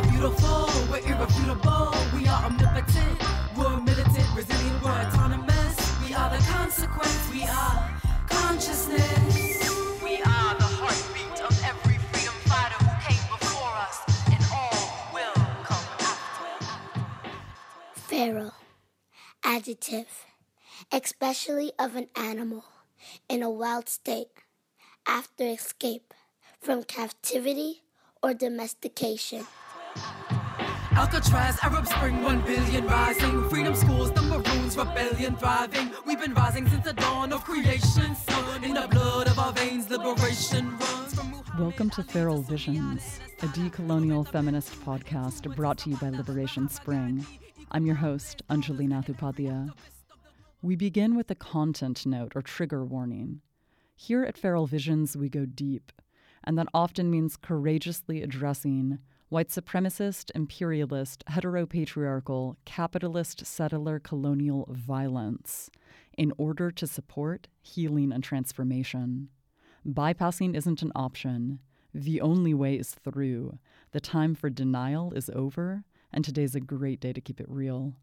are beautiful, we're irrefutable, we are omnipotent, we're militant, resilient, we're autonomous. We are the consequence, we are consciousness. We are the heartbeat of every freedom fighter who came before us, and all will come after. Feral. Adjective. Especially of an animal in a wild state after escape from captivity or domestication. Alcatraz, Arab Spring, one billion rising. Freedom schools, the Maroons, rebellion thriving. We've been rising since the dawn of creation. Sun in the blood of our veins, liberation runs from. Welcome to Feral Visions, a decolonial feminist podcast brought to you by Liberation Spring. I'm your host, Anjali Nathupathia. We begin with a content note or trigger warning. Here at Feral Visions, we go deep, and that often means courageously addressing white supremacist, imperialist, heteropatriarchal, capitalist, settler, colonial violence in order to support healing and transformation. Bypassing isn't an option. The only way is through. The time for denial is over, and today's a great day to keep it real.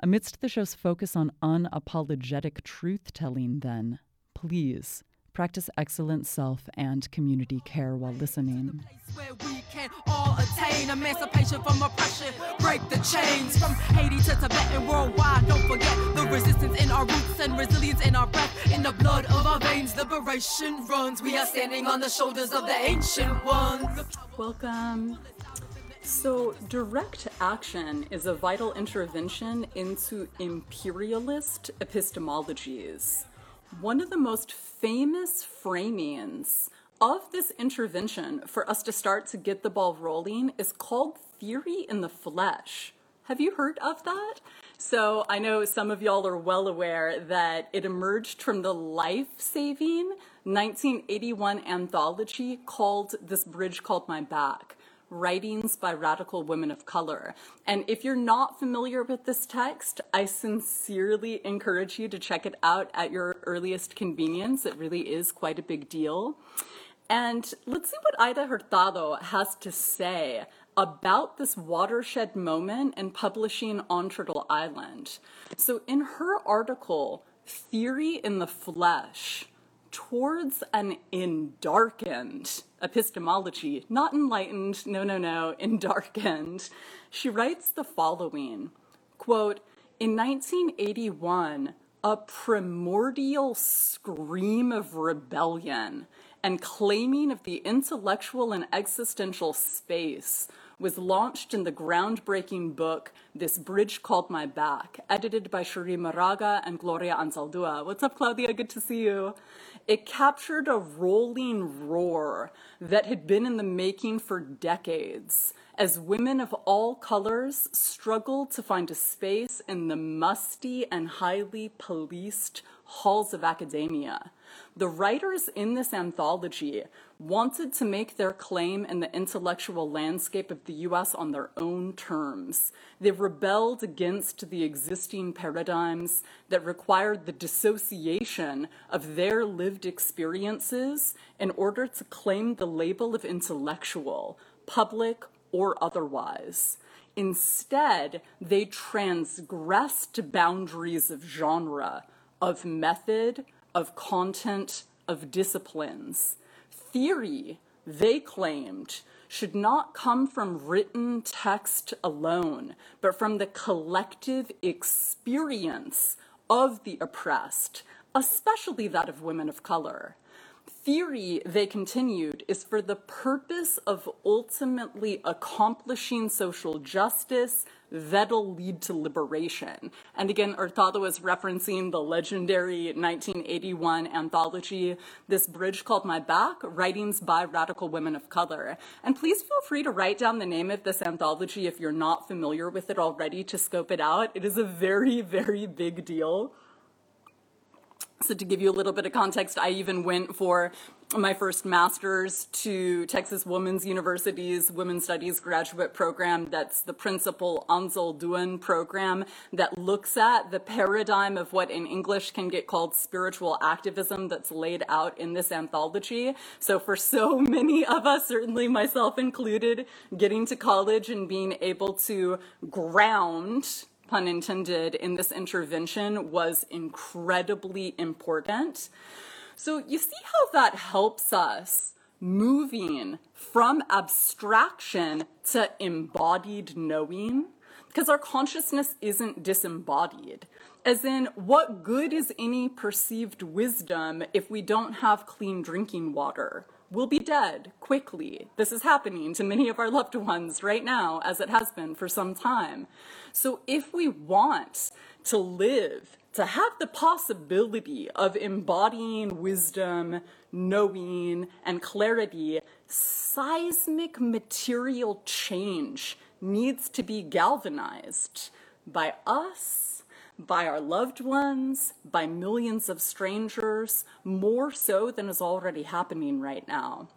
Amidst the show's focus on unapologetic truth telling, then, please practice excellent self and community care while listening. Where we can all attain emancipation from oppression, break the chains from Haiti to Tibet and worldwide. Don't forget the resistance in our roots and resilience in our breath, in the blood of our veins. Liberation runs. We are standing on the shoulders of the ancient ones. Welcome. So, direct action is a vital intervention into imperialist epistemologies. One of the most famous framings of this intervention for us to start to get the ball rolling is called theory in the flesh. Have you heard of that? So, I know some of y'all are well aware that it emerged from the life saving 1981 anthology called This Bridge Called My Back writings by radical women of color. And if you're not familiar with this text, I sincerely encourage you to check it out at your earliest convenience. It really is quite a big deal. And let's see what Aída Hurtado has to say about this watershed moment in publishing on Turtle Island. So, in her article, Theory in the Flesh, towards an endarkened epistemology, not enlightened, no, no, no, endarkened, she writes the following quote, in 1981, a primordial scream of rebellion and claiming of the intellectual and existential space was launched in the groundbreaking book This Bridge Called My Back, edited by Cherríe Moraga and Gloria Anzaldúa. What's up, Claudia? Good to see you. It captured a rolling roar that had been in the making for decades as women of all colors struggled to find a space in the musty and highly policed halls of academia. The writers in this anthology wanted to make their claim in the intellectual landscape of the US on their own terms. They rebelled against the existing paradigms that required the dissociation of their lived experiences in order to claim the label of intellectual, public, or otherwise. Instead, they transgressed boundaries of genre, of method, of content, of disciplines. Theory, they claimed, should not come from written text alone, but from the collective experience of the oppressed, especially that of women of color theory, they continued, is for the purpose of ultimately accomplishing social justice that'll lead to liberation. And again, Hurtado is referencing the legendary 1981 anthology, This Bridge Called My Back, Writings by Radical Women of Color. And please feel free to write down the name of this anthology if you're not familiar with it already to scope it out. It is a very, very big deal. So, to give you a little bit of context, I even went for my first master's to Texas Women's University's Women's Studies graduate program. That's the Principal Anzaldúan program that looks at the paradigm of what in English can get called spiritual activism that's laid out in this anthology. So for so many of us, certainly myself included, getting to college and being able to ground pun intended, in this intervention was incredibly important. So you see how that helps us moving from abstraction to embodied knowing? Because our consciousness isn't disembodied. As in, what good is any perceived wisdom if we don't have clean drinking water? We'll be dead quickly. This is happening to many of our loved ones right now, as it has been for some time. So, if we want to live to have the possibility of embodying wisdom, knowing, and clarity, seismic material change needs to be galvanized by us, by our loved ones, by millions of strangers, more so than is already happening right now.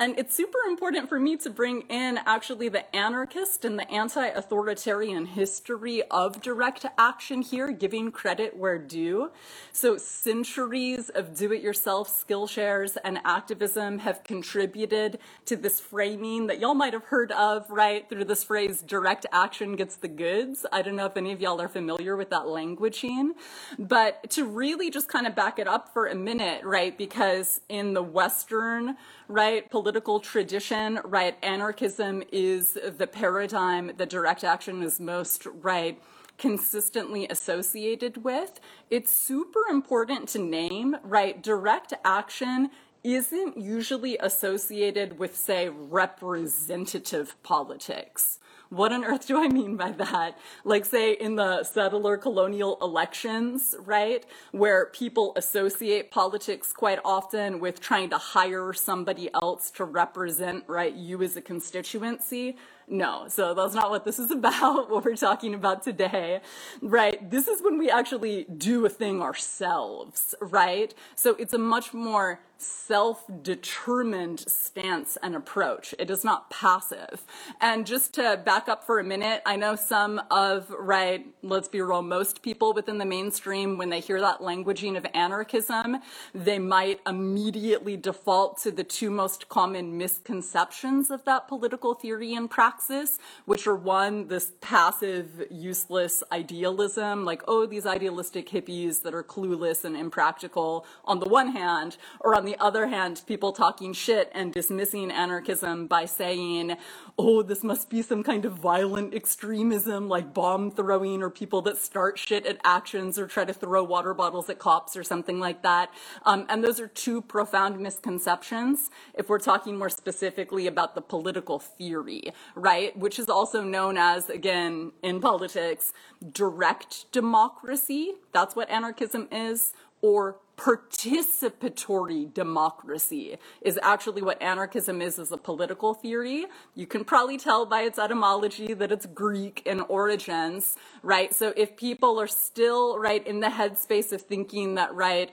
And it's super important for me to bring in actually the anarchist and the anti authoritarian history of direct action here, giving credit where due. So, centuries of do it yourself skill shares and activism have contributed to this framing that y'all might have heard of, right, through this phrase direct action gets the goods. I don't know if any of y'all are familiar with that languaging, but to really just kind of back it up for a minute, right, because in the Western, right, political tradition, right, anarchism is the paradigm that direct action is most, right, consistently associated with. It's super important to name, right, direct action isn't usually associated with, say, representative politics. What on earth do I mean by that? Like, say, in the settler colonial elections, right? Where people associate politics quite often with trying to hire somebody else to represent, right, you as a constituency. No, so that's not what this is about, what we're talking about today, right? This is when we actually do a thing ourselves, right? So it's a much more self determined stance and approach. It is not passive. And just to back up for a minute, I know some of, right, let's be real, most people within the mainstream, when they hear that languaging of anarchism, they might immediately default to the two most common misconceptions of that political theory and praxis praxis, which are one, this passive, useless idealism, like, oh, these idealistic hippies that are clueless and impractical on the one hand, or on the other hand, people talking shit and dismissing anarchism by saying, oh, this must be some kind of violent extremism, like bomb throwing, or people that start shit at actions or try to throw water bottles at cops or something like that. Um, and those are two profound misconceptions if we're talking more specifically about the political theory, right? which is also known as, again, in politics, direct democracy. That's what anarchism is, or participatory democracy is actually what anarchism is as a political theory. You can probably tell by its etymology that it's Greek in origins, right? So if people are still, right, in the headspace of thinking that, right,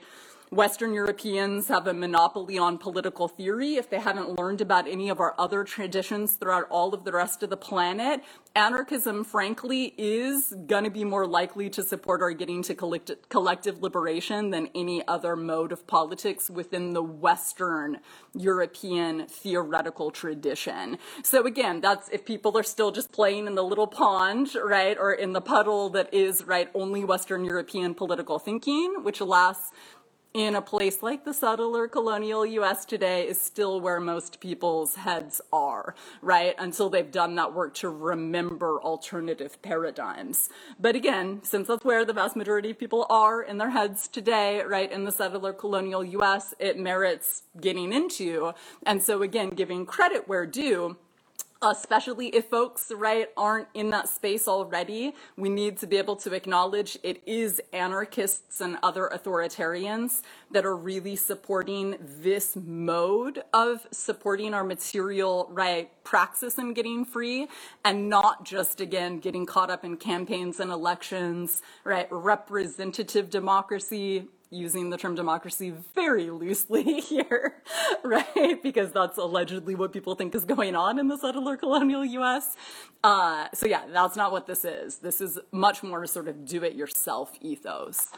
Western Europeans have a monopoly on political theory if they haven't learned about any of our other traditions throughout all of the rest of the planet. Anarchism, frankly, is going to be more likely to support our getting to collect- collective liberation than any other mode of politics within the Western European theoretical tradition. So again, that's if people are still just playing in the little pond, right, or in the puddle that is, right, only Western European political thinking, which alas, in a place like the settler colonial US today is still where most people's heads are, right? Until they've done that work to remember alternative paradigms. But again, since that's where the vast majority of people are in their heads today, right, in the settler colonial US, it merits getting into. And so again, giving credit where due especially if folks right aren't in that space already we need to be able to acknowledge it is anarchists and other authoritarians that are really supporting this mode of supporting our material right praxis and getting free and not just again getting caught up in campaigns and elections right representative democracy using the term democracy very loosely here, right? Because that's allegedly what people think is going on in the settler colonial US. Uh, so, yeah, that's not what this is. This is much more sort of do it yourself ethos.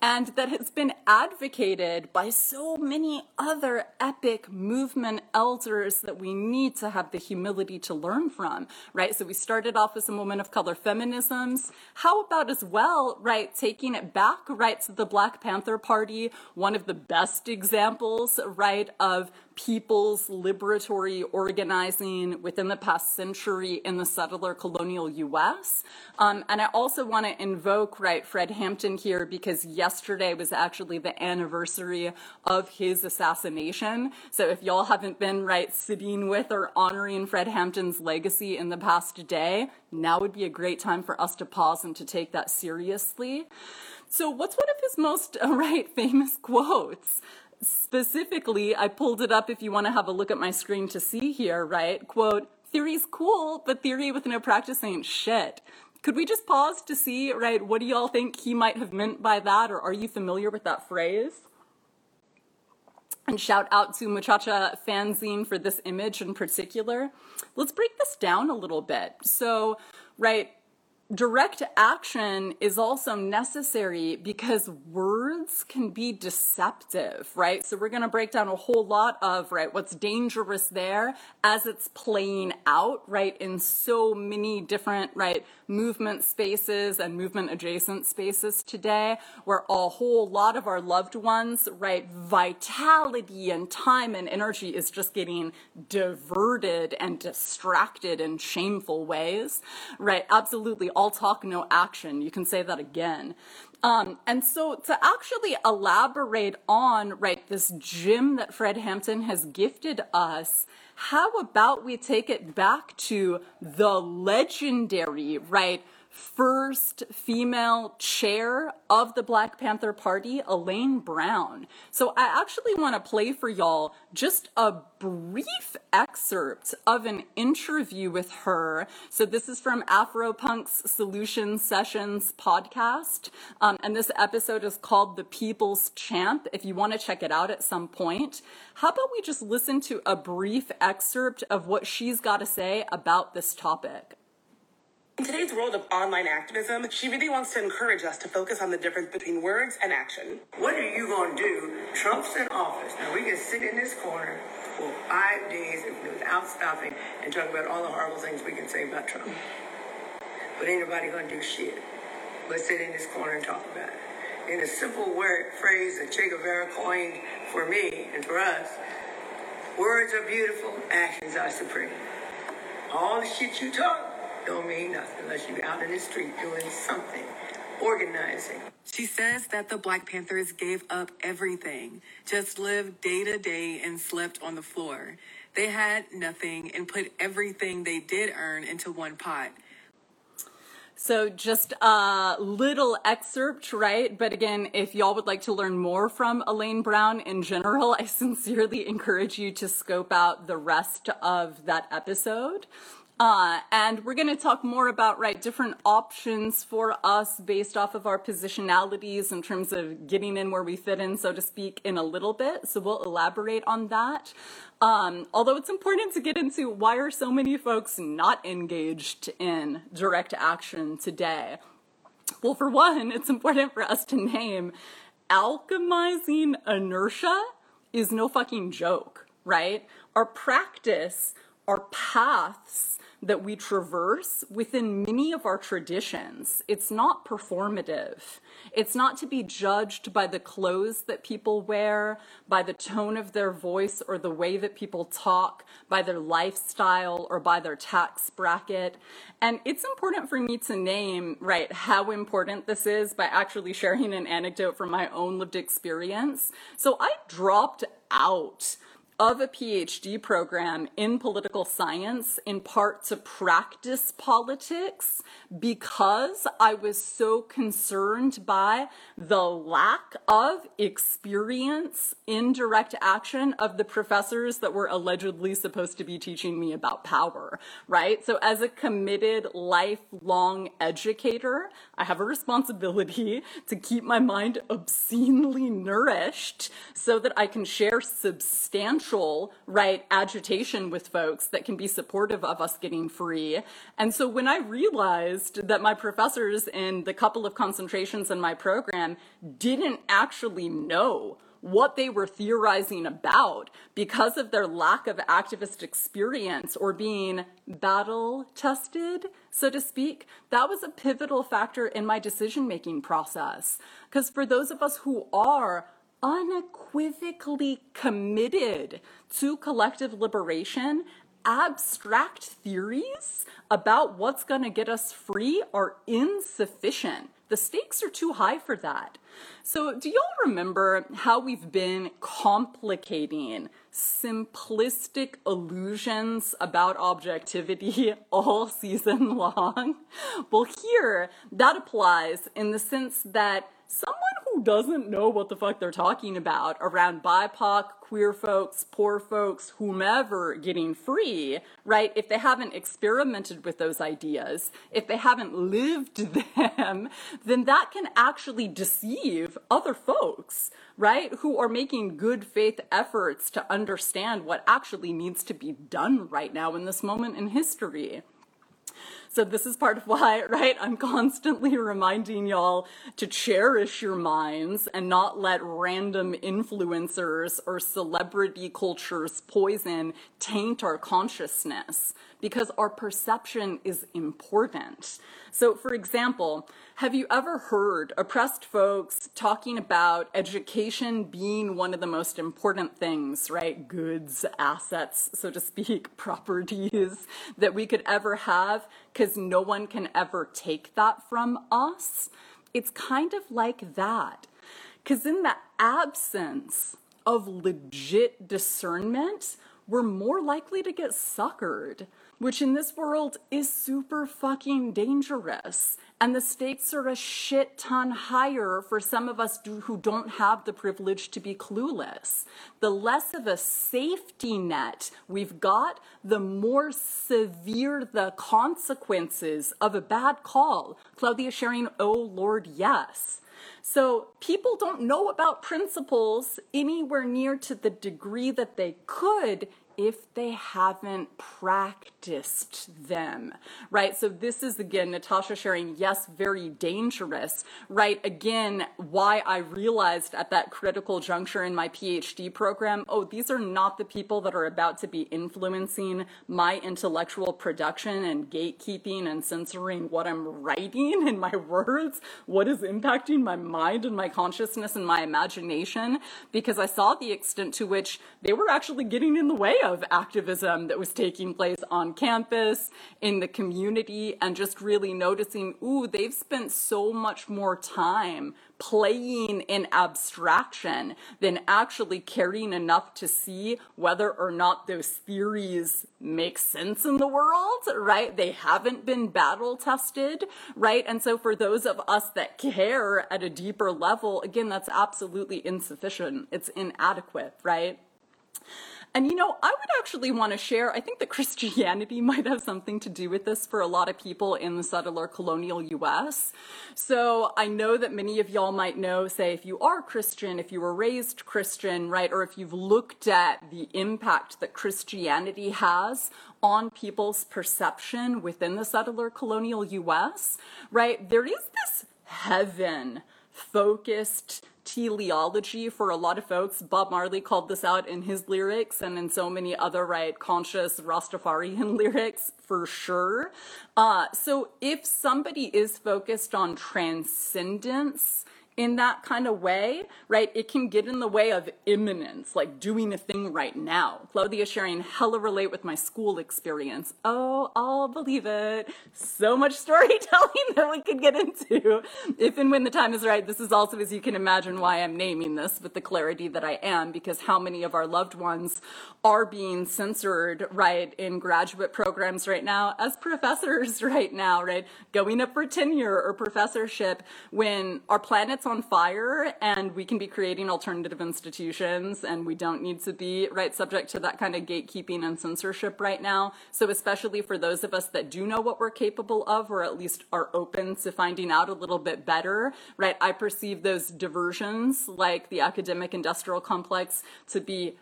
And that has been advocated by so many other epic movement elders that we need to have the humility to learn from, right? So, we started off with some women of color feminisms. How about as well, right, taking it back, right, to the Black Panther Party, one of the best examples, right, of people's liberatory organizing within the past century in the settler colonial US. Um, and I also want to invoke, right, Fred Hampton here because yesterday was actually the anniversary of his assassination. So if y'all haven't been, right, sitting with or honoring Fred Hampton's legacy in the past day, now would be a great time for us to pause and to take that seriously. So what's one of his most, uh, right, famous quotes? specifically, I pulled it up if you want to have a look at my screen to see here, right? Quote, theory's cool, but theory with no practice ain't shit. Could we just pause to see, right, what do y'all think he might have meant by that, or are you familiar with that phrase? And shout out to Muchacha Fanzine for this image in particular. Let's break this down a little bit. So, right, direct action is also necessary because words can be deceptive, right? So we're going to break down a whole lot of, right, what's dangerous there as it's playing out, right, in so many different, right, movement spaces and movement adjacent spaces today where a whole lot of our loved ones, right, vitality and time and energy is just getting diverted and distracted in shameful ways, right? Absolutely all talk, no action. You can say that again. Um, and so to actually elaborate on, right, this gym that Fred Hampton has gifted us, how about we take it back to the legendary, right, first female chair of the Black Panther Party, Elaine Brown. So I actually want to play for y'all just a brief excerpt of an interview with her. So this is from Afropunk's Solution Sessions podcast. Um, and this episode is called The People's Champ. If you want to check it out at some point, how about we just listen to a brief excerpt of what she's got to say about this topic? In today's world of online activism, she really wants to encourage us to focus on the difference between words and action. What are you going to do? Trump's in office. Now we can sit in this corner for five days without stopping and talk about all the horrible things we can say about Trump. But ain't nobody going to do shit. Let's sit in this corner and talk about it. In a simple word phrase that Che Guevara coined for me and for us, words are beautiful, actions are supreme. All the shit you talk don't mean nothing unless you're out in the street doing something, organizing. She says that the Black Panthers gave up everything, just lived day to day and slept on the floor. They had nothing and put everything they did earn into one pot. So just a little excerpt, right? But again, if y'all would like to learn more from Elaine Brown in general, I sincerely encourage you to scope out the rest of that episode. Uh, and we're going to talk more about right different options for us based off of our positionalities in terms of getting in where we fit in, so to speak, in a little bit. So we'll elaborate on that. Um, although it's important to get into why are so many folks not engaged in direct action today? Well, for one, it's important for us to name alchemizing inertia is no fucking joke, right? Our practice, our paths that we traverse within many of our traditions. It's not performative. It's not to be judged by the clothes that people wear, by the tone of their voice or the way that people talk, by their lifestyle or by their tax bracket. And it's important for me to name, right, how important this is by actually sharing an anecdote from my own lived experience. So I dropped out of a PhD program in political science in part to practice politics because I was so concerned by the lack of experience in direct action of the professors that were allegedly supposed to be teaching me about power, right? So as a committed lifelong educator, I have a responsibility to keep my mind obscenely nourished so that I can share substantial, right, agitation with folks that can be supportive of us getting free. And so when I realized that my professors in the couple of concentrations in my program didn't actually know what they were theorizing about because of their lack of activist experience or being battle tested, so to speak, that was a pivotal factor in my decision making process. Because for those of us who are unequivocally committed to collective liberation, abstract theories about what's going to get us free are insufficient. The stakes are too high for that. So, do y'all remember how we've been complicating simplistic illusions about objectivity all season long? Well, here that applies in the sense that someone who doesn't know what the fuck they're talking about around BIPOC, queer folks, poor folks, whomever getting free, right? If they haven't experimented with those ideas, if they haven't lived them, then that can actually deceive other folks, right? Who are making good faith efforts to understand what actually needs to be done right now in this moment in history. So this is part of why, right, I'm constantly reminding y'all to cherish your minds and not let random influencers or celebrity culture's poison taint our consciousness because our perception is important. So, for example, have you ever heard oppressed folks talking about education being one of the most important things, right? Goods, assets, so to speak, properties that we could ever have because no one can ever take that from us? It's kind of like that. Because in the absence of legit discernment, we're more likely to get suckered which in this world is super fucking dangerous. And the stakes are a shit ton higher for some of us do, who don't have the privilege to be clueless. The less of a safety net we've got, the more severe the consequences of a bad call. Claudia sharing, oh Lord, yes. So people don't know about principles anywhere near to the degree that they could if they haven't practiced them, right? So this is again, Natasha sharing, yes, very dangerous, right? Again, why I realized at that critical juncture in my PhD program, oh, these are not the people that are about to be influencing my intellectual production and gatekeeping and censoring what I'm writing in my words, what is impacting my mind and my consciousness and my imagination, because I saw the extent to which they were actually getting in the way of of activism that was taking place on campus, in the community, and just really noticing, ooh, they've spent so much more time playing in abstraction than actually caring enough to see whether or not those theories make sense in the world, right? They haven't been battle tested, right? And so for those of us that care at a deeper level, again, that's absolutely insufficient. It's inadequate, right? And you know, I would actually want to share, I think that Christianity might have something to do with this for a lot of people in the settler colonial US. So I know that many of y'all might know, say, if you are Christian, if you were raised Christian, right, or if you've looked at the impact that Christianity has on people's perception within the settler colonial US, right, there is this heaven focused teleology for a lot of folks. Bob Marley called this out in his lyrics and in so many other, right, conscious Rastafarian lyrics for sure. Uh, so if somebody is focused on transcendence in that kind of way, right, it can get in the way of imminence, like doing a thing right now. Claudia sharing hella relate with my school experience. Oh, I'll believe it. So much storytelling that we could get into if and when the time is right. This is also, as you can imagine, why I'm naming this with the clarity that I am, because how many of our loved ones are being censored, right, in graduate programs right now as professors right now, right, going up for tenure or professorship when our planet's on fire and we can be creating alternative institutions and we don't need to be right subject to that kind of gatekeeping and censorship right now. So especially for those of us that do know what we're capable of or at least are open to finding out a little bit better, right? I perceive those diversions like the academic industrial complex to be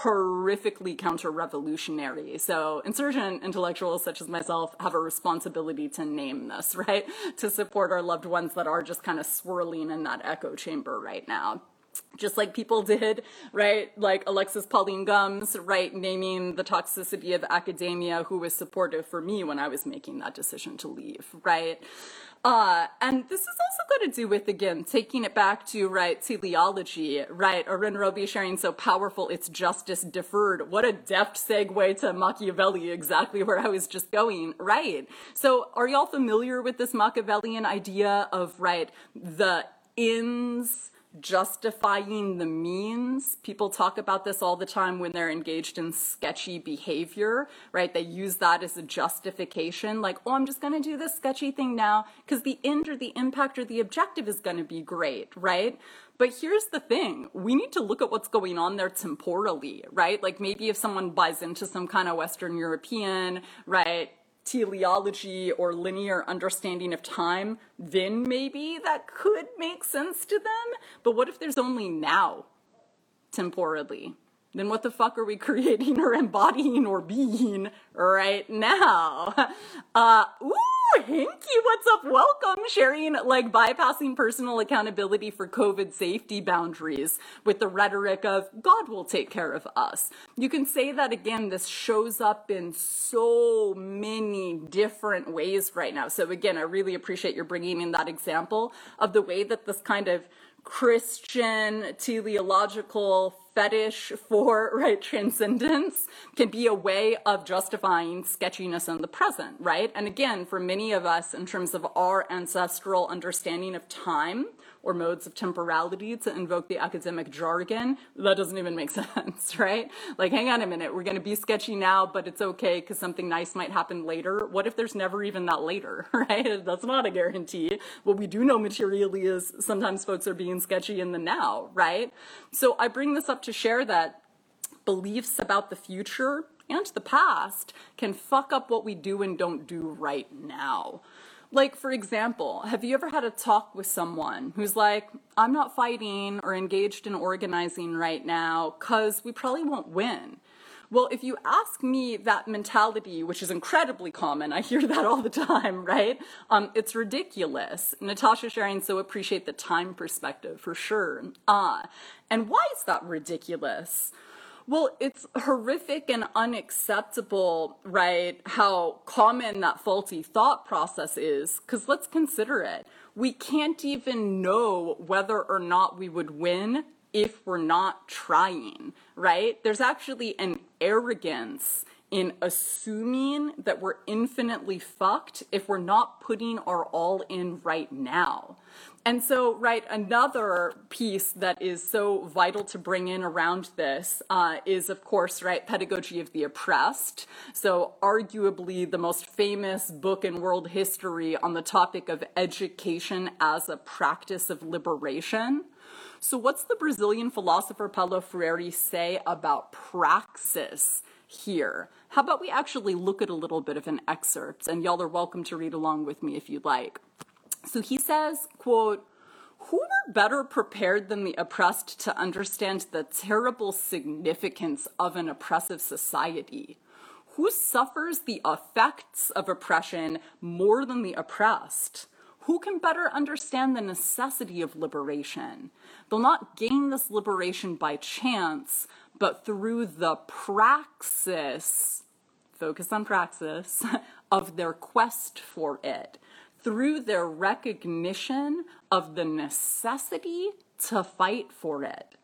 horrifically counter-revolutionary. So insurgent intellectuals such as myself have a responsibility to name this, right? To support our loved ones that are just kind of swirling in that echo chamber right now just like people did, right? Like Alexis Pauline Gumbs, right? Naming the toxicity of academia, who was supportive for me when I was making that decision to leave, right? Uh, and this is also got to do with, again, taking it back to, right, teleology, right? Oren Roby sharing so powerful, it's justice deferred. What a deft segue to Machiavelli, exactly where I was just going, right? So are y'all familiar with this Machiavellian idea of, right, the ends justifying the means. People talk about this all the time when they're engaged in sketchy behavior, right? They use that as a justification, like, oh, I'm just going to do this sketchy thing now because the end or the impact or the objective is going to be great, right? But here's the thing we need to look at what's going on there temporally, right? Like maybe if someone buys into some kind of Western European, right? Teleology or linear understanding of time, then maybe that could make sense to them. But what if there's only now, temporally? Then what the fuck are we creating or embodying or being right now? Uh, ooh! Hinky, what's up? Welcome. Sharing like bypassing personal accountability for COVID safety boundaries with the rhetoric of God will take care of us. You can say that again, this shows up in so many different ways right now. So again, I really appreciate your bringing in that example of the way that this kind of Christian teleological fetish for right transcendence can be a way of justifying sketchiness in the present, right? And again, for many of us, in terms of our ancestral understanding of time, or modes of temporality to invoke the academic jargon, that doesn't even make sense, right? Like, hang on a minute, we're going to be sketchy now, but it's okay because something nice might happen later. What if there's never even that later, right? That's not a guarantee. What we do know materially is sometimes folks are being sketchy in the now, right? So I bring this up to share that beliefs about the future and the past can fuck up what we do and don't do right now. Like, for example, have you ever had a talk with someone who's like, I'm not fighting or engaged in organizing right now because we probably won't win? Well, if you ask me that mentality, which is incredibly common, I hear that all the time, right? Um, it's ridiculous. Natasha sharing so appreciate the time perspective for sure. Uh, and why is that ridiculous? Well, it's horrific and unacceptable, right? How common that faulty thought process is. Because let's consider it. We can't even know whether or not we would win if we're not trying, right? There's actually an arrogance in assuming that we're infinitely fucked if we're not putting our all in right now. And so, right, another piece that is so vital to bring in around this uh, is, of course, right, Pedagogy of the Oppressed. So, arguably the most famous book in world history on the topic of education as a practice of liberation. So, what's the Brazilian philosopher Paulo Freire say about praxis here? How about we actually look at a little bit of an excerpt, and y'all are welcome to read along with me if you'd like. So he says, quote, who were better prepared than the oppressed to understand the terrible significance of an oppressive society? Who suffers the effects of oppression more than the oppressed? Who can better understand the necessity of liberation? They'll not gain this liberation by chance, but through the praxis, focus on praxis, of their quest for it through their recognition of the necessity to fight for it.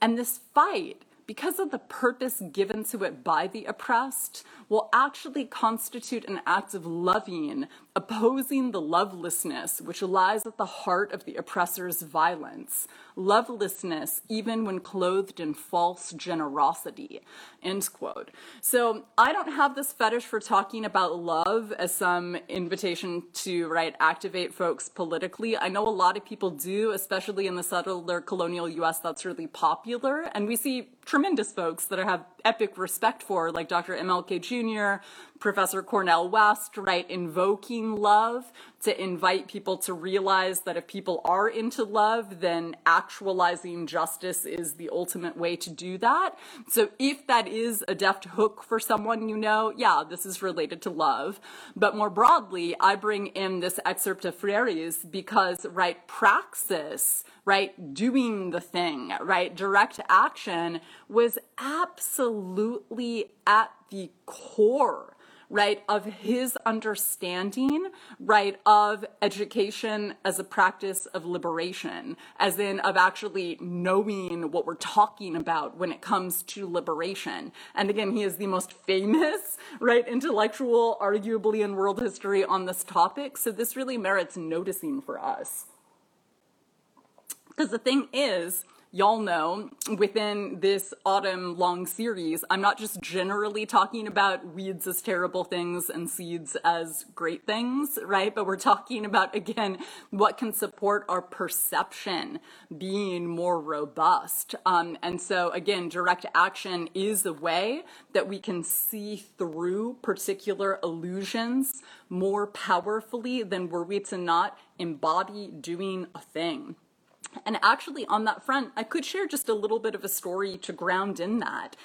And this fight, because of the purpose given to it by the oppressed, will actually constitute an act of loving, opposing the lovelessness which lies at the heart of the oppressor's violence. Lovelessness, even when clothed in false generosity. End quote. So I don't have this fetish for talking about love as some invitation to, right, activate folks politically. I know a lot of people do, especially in the settler colonial US, that's really popular. And we see tremendous folks that I have epic respect for, like Dr. MLK Jr., Professor Cornel West, right, invoking love to invite people to realize that if people are into love, then actualizing justice is the ultimate way to do that. So if that is a deft hook for someone you know, yeah, this is related to love. But more broadly, I bring in this excerpt of Freire's because, right, praxis, right, doing the thing, right, direct action was absolutely at the core right, of his understanding, right, of education as a practice of liberation, as in of actually knowing what we're talking about when it comes to liberation. And again, he is the most famous, right, intellectual, arguably in world history on this topic. So this really merits noticing for us. Because the thing is, y'all know within this autumn long series, I'm not just generally talking about weeds as terrible things and seeds as great things, right? But we're talking about, again, what can support our perception being more robust. Um, and so, again, direct action is a way that we can see through particular illusions more powerfully than were we to not embody doing a thing. And actually, on that front, I could share just a little bit of a story to ground in that.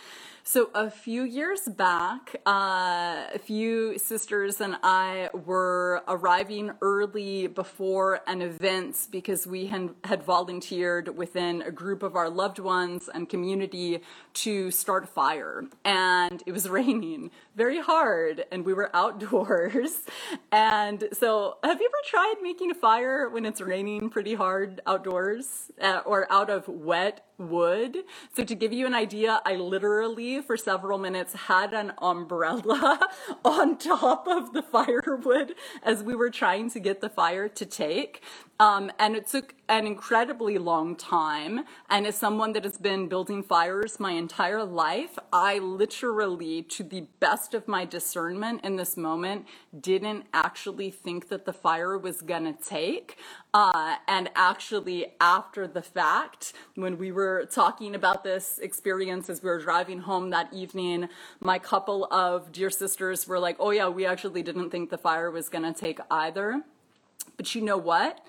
So, a few years back, uh, a few sisters and I were arriving early before an event because we had, had volunteered within a group of our loved ones and community to start a fire. And it was raining very hard, and we were outdoors. And so, have you ever tried making a fire when it's raining pretty hard outdoors uh, or out of wet wood. So to give you an idea, I literally for several minutes had an umbrella on top of the firewood as we were trying to get the fire to take. Um, and it took an incredibly long time. And as someone that has been building fires my entire life, I literally, to the best of my discernment in this moment, didn't actually think that the fire was gonna take. Uh, and actually, after the fact, when we were talking about this experience as we were driving home that evening, my couple of dear sisters were like, oh yeah, we actually didn't think the fire was gonna take either. But you know what?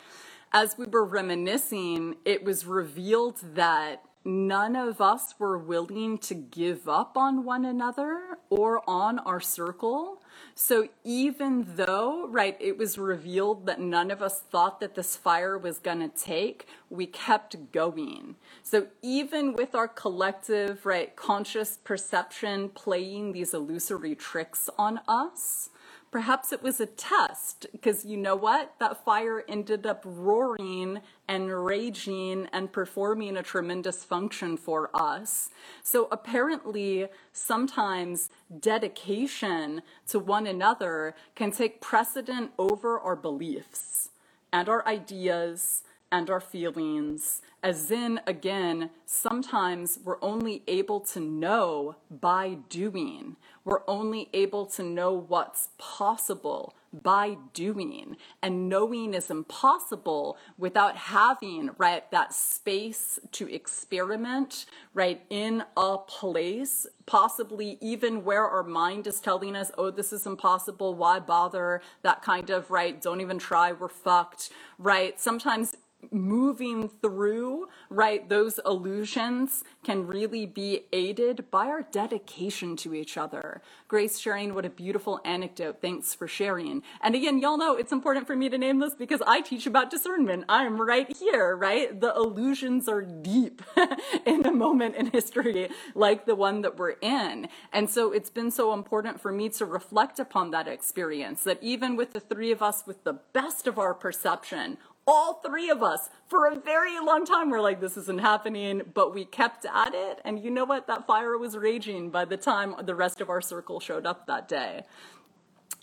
As we were reminiscing, it was revealed that none of us were willing to give up on one another or on our circle. So even though, right, it was revealed that none of us thought that this fire was going to take, we kept going. So even with our collective, right, conscious perception playing these illusory tricks on us, Perhaps it was a test, because you know what? That fire ended up roaring and raging and performing a tremendous function for us. So apparently, sometimes dedication to one another can take precedent over our beliefs and our ideas and our feelings, as in, again, sometimes we're only able to know by doing. We're only able to know what's possible by doing. And knowing is impossible without having, right, that space to experiment, right, in a place, possibly even where our mind is telling us, oh, this is impossible, why bother? That kind of, right, don't even try, we're fucked, right? Sometimes moving through, right, those illusions can really be aided by our dedication to each other. Grace sharing, what a beautiful anecdote. Thanks for sharing. And again, y'all know it's important for me to name this because I teach about discernment. I'm right here, right? The illusions are deep in a moment in history like the one that we're in. And so it's been so important for me to reflect upon that experience that even with the three of us with the best of our perception, all three of us for a very long time. We're like this isn't happening but we kept at it. And you know what? That fire was raging by the time the rest of our circle showed up that day.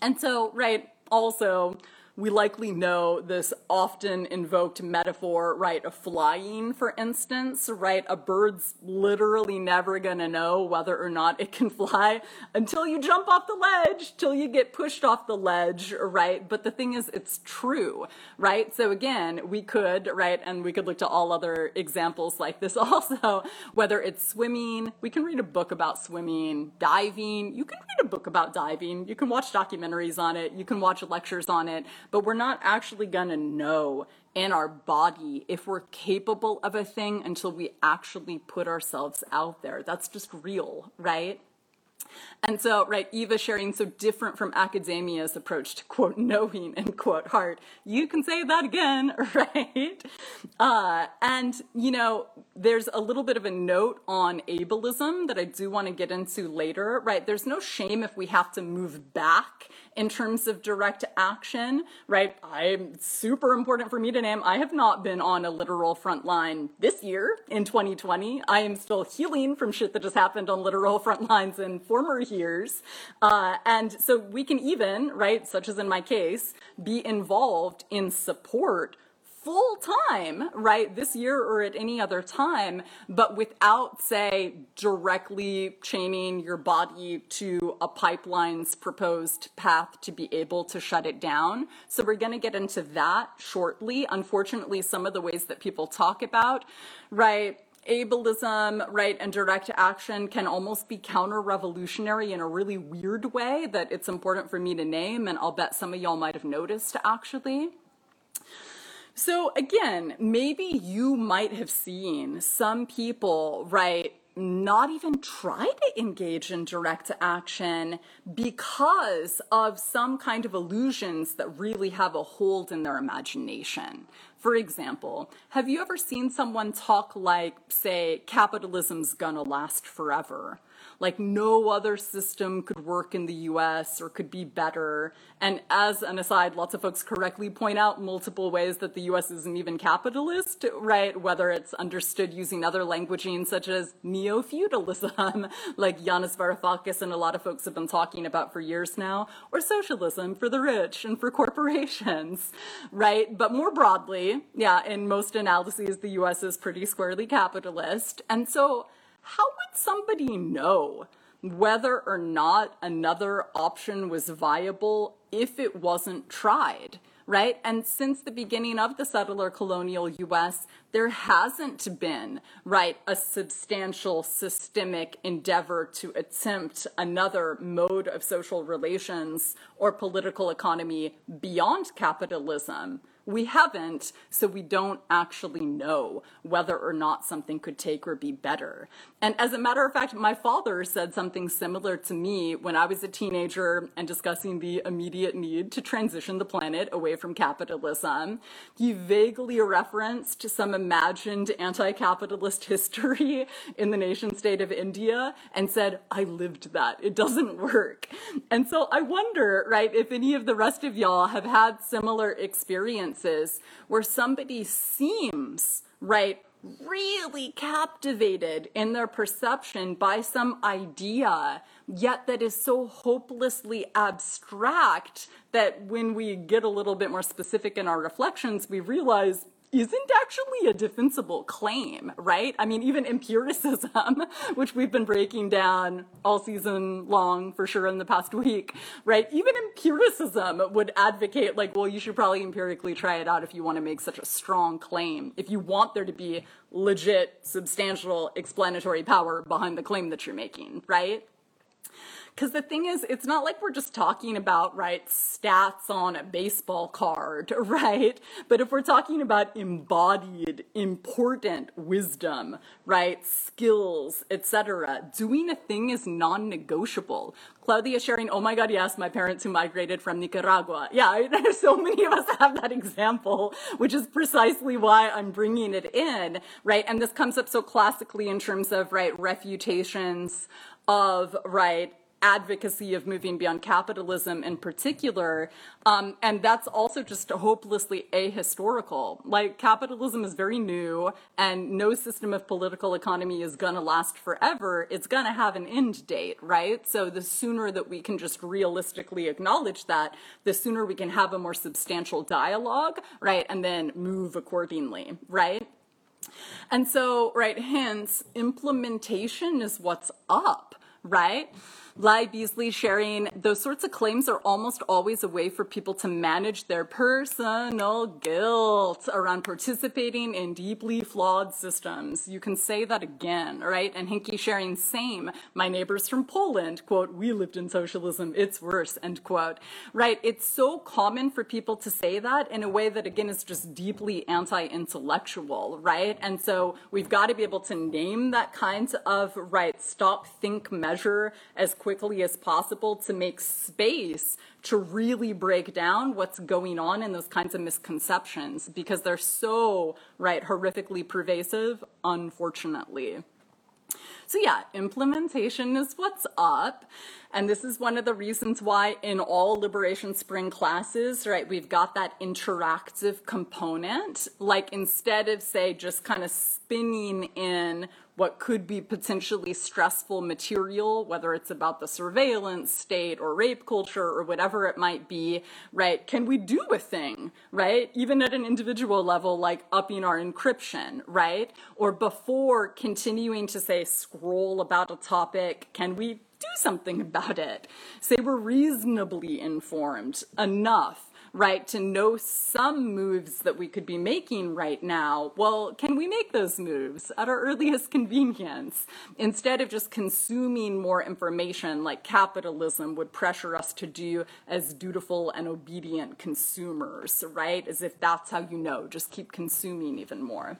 And so right also we likely know this often invoked metaphor, right, of flying, for instance, right? A bird's literally never gonna know whether or not it can fly until you jump off the ledge, till you get pushed off the ledge, right? But the thing is, it's true, right? So again, we could, right, and we could look to all other examples like this also, whether it's swimming, we can read a book about swimming, diving, you can read a book about diving, you can watch documentaries on it, you can watch lectures on it, but we're not actually going to know in our body if we're capable of a thing until we actually put ourselves out there. That's just real, right? And so, right, Eva sharing so different from academia's approach to quote knowing and quote heart. You can say that again, right? Uh, and, you know, there's a little bit of a note on ableism that I do want to get into later, right? There's no shame if we have to move back in terms of direct action, right? I'm super important for me to name. I have not been on a literal front line this year in 2020. I am still healing from shit that just happened on literal front lines in former years. Uh, and so we can even, right, such as in my case, be involved in support full time, right, this year or at any other time, but without, say, directly chaining your body to a pipeline's proposed path to be able to shut it down. So we're going to get into that shortly. Unfortunately, some of the ways that people talk about, right, ableism, right, and direct action can almost be counter revolutionary in a really weird way that it's important for me to name, and I'll bet some of y'all might have noticed actually. So again, maybe you might have seen some people, right, not even try to engage in direct action because of some kind of illusions that really have a hold in their imagination. For example, have you ever seen someone talk like, say, capitalism's gonna last forever? Like no other system could work in the US or could be better. And as an aside, lots of folks correctly point out multiple ways that the US isn't even capitalist, right? Whether it's understood using other languaging such as neo-feudalism, like Yanis Varoufakis and a lot of folks have been talking about for years now, or socialism for the rich and for corporations, right? But more broadly, yeah, in most analyses, the US is pretty squarely capitalist. And so how would somebody know whether or not another option was viable if it wasn't tried? right? And since the beginning of the settler colonial US, there hasn't been, right, a substantial systemic endeavor to attempt another mode of social relations or political economy beyond capitalism. We haven't, so we don't actually know whether or not something could take or be better. And as a matter of fact, my father said something similar to me when I was a teenager and discussing the immediate need to transition the planet away from capitalism. He vaguely referenced some imagined anti capitalist history in the nation state of India and said, I lived that. It doesn't work. And so I wonder, right, if any of the rest of y'all have had similar experiences where somebody seems, right, really captivated in their perception by some idea, yet that is so hopelessly abstract that when we get a little bit more specific in our reflections, we realize isn't actually a defensible claim, right? I mean, even empiricism, which we've been breaking down all season long for sure in the past week, right? Even empiricism would advocate, like, well, you should probably empirically try it out if you want to make such a strong claim, if you want there to be legit, substantial explanatory power behind the claim that you're making, right? Because the thing is, it's not like we're just talking about, right, stats on a baseball card, right? But if we're talking about embodied, important wisdom, right, skills, etc., doing a thing is non negotiable. Claudia sharing, oh my God, yes, my parents who migrated from Nicaragua. Yeah, there's so many of us have that example, which is precisely why I'm bringing it in, right? And this comes up so classically in terms of, right, refutations of, right, advocacy of moving beyond capitalism in particular. Um, and that's also just hopelessly ahistorical. Like, capitalism is very new, and no system of political economy is going to last forever. It's going to have an end date, right? So, the sooner that we can just realistically acknowledge that, the sooner we can have a more substantial dialogue, right? And then move accordingly, right? And so, right, hence, implementation is what's up, right? Lai Beasley sharing those sorts of claims are almost always a way for people to manage their personal guilt around participating in deeply flawed systems. You can say that again, right? And Hinky sharing same. My neighbors from Poland, quote, we lived in socialism, it's worse, end quote. Right? It's so common for people to say that in a way that again is just deeply anti-intellectual, right? And so we've got to be able to name that kind of right stop, think, measure as quickly as possible to make space to really break down what's going on in those kinds of misconceptions because they're so, right, horrifically pervasive, unfortunately. So yeah, implementation is what's up. And this is one of the reasons why in all Liberation Spring classes, right, we've got that interactive component. Like instead of say just kind of spinning in what could be potentially stressful material, whether it's about the surveillance state or rape culture or whatever it might be, right? Can we do a thing, right? Even at an individual level, like upping our encryption, right? Or before continuing to say scroll about a topic, can we do something about it? Say we're reasonably informed enough right, to know some moves that we could be making right now, well, can we make those moves at our earliest convenience instead of just consuming more information like capitalism would pressure us to do as dutiful and obedient consumers, right? As if that's how you know, just keep consuming even more.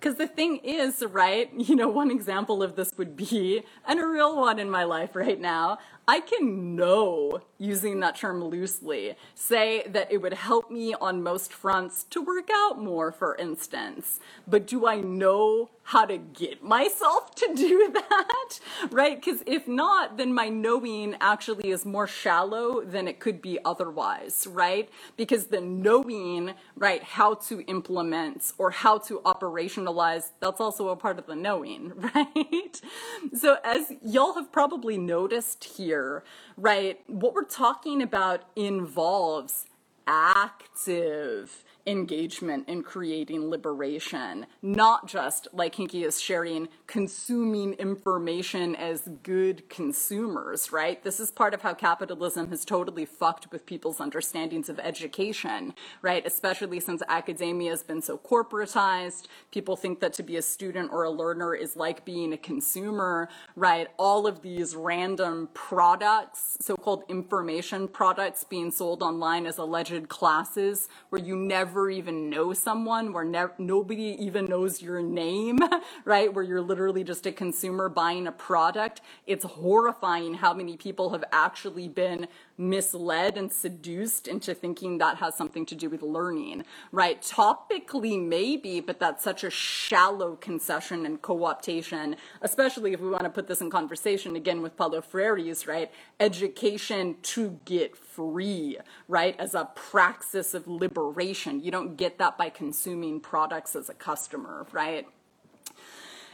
Because the thing is, right, you know, one example of this would be, and a real one in my life right now, I can know, using that term loosely, say that it would help me on most fronts to work out more, for instance. But do I know how to get myself to do that? Right? Because if not, then my knowing actually is more shallow than it could be otherwise, right? Because the knowing, right, how to implement or how to operationalize, that's also a part of the knowing, right? So as y'all have probably noticed here, right, what we're talking about involves active engagement in creating liberation, not just like Hinky is sharing, consuming information as good consumers, right? This is part of how capitalism has totally fucked with people's understandings of education, right? Especially since academia has been so corporatized. People think that to be a student or a learner is like being a consumer, right? All of these random products, so called information products being sold online as alleged classes, where you never never even know someone, where ne- nobody even knows your name, right? Where you're literally just a consumer buying a product. It's horrifying how many people have actually been misled and seduced into thinking that has something to do with learning, right? Topically, maybe, but that's such a shallow concession and co optation, especially if we want to put this in conversation again with Paulo Freire's, right? Education to get free, right? As a praxis of liberation. You don't get that by consuming products as a customer, right?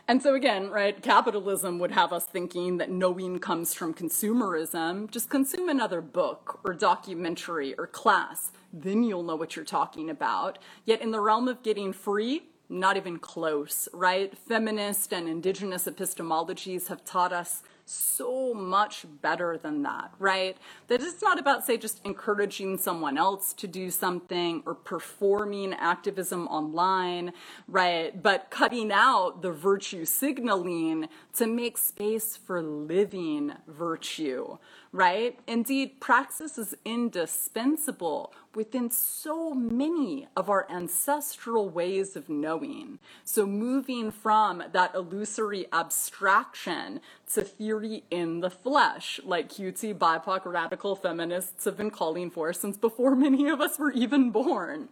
And so again, right, capitalism would have us thinking that knowing comes from consumerism. Just consume another book or documentary or class, then you'll know what you're talking about. Yet in the realm of getting free, not even close, right? Feminist and indigenous epistemologies have taught us so much better than that, right? That it's not about, say, just encouraging someone else to do something or performing activism online, right? But cutting out the virtue signaling to make space for living virtue, right? Indeed, praxis is indispensable within so many of our ancestral ways of knowing. So, moving from that illusory abstraction to theory in the flesh, like cutesy BIPOC radical feminists have been calling for since before many of us were even born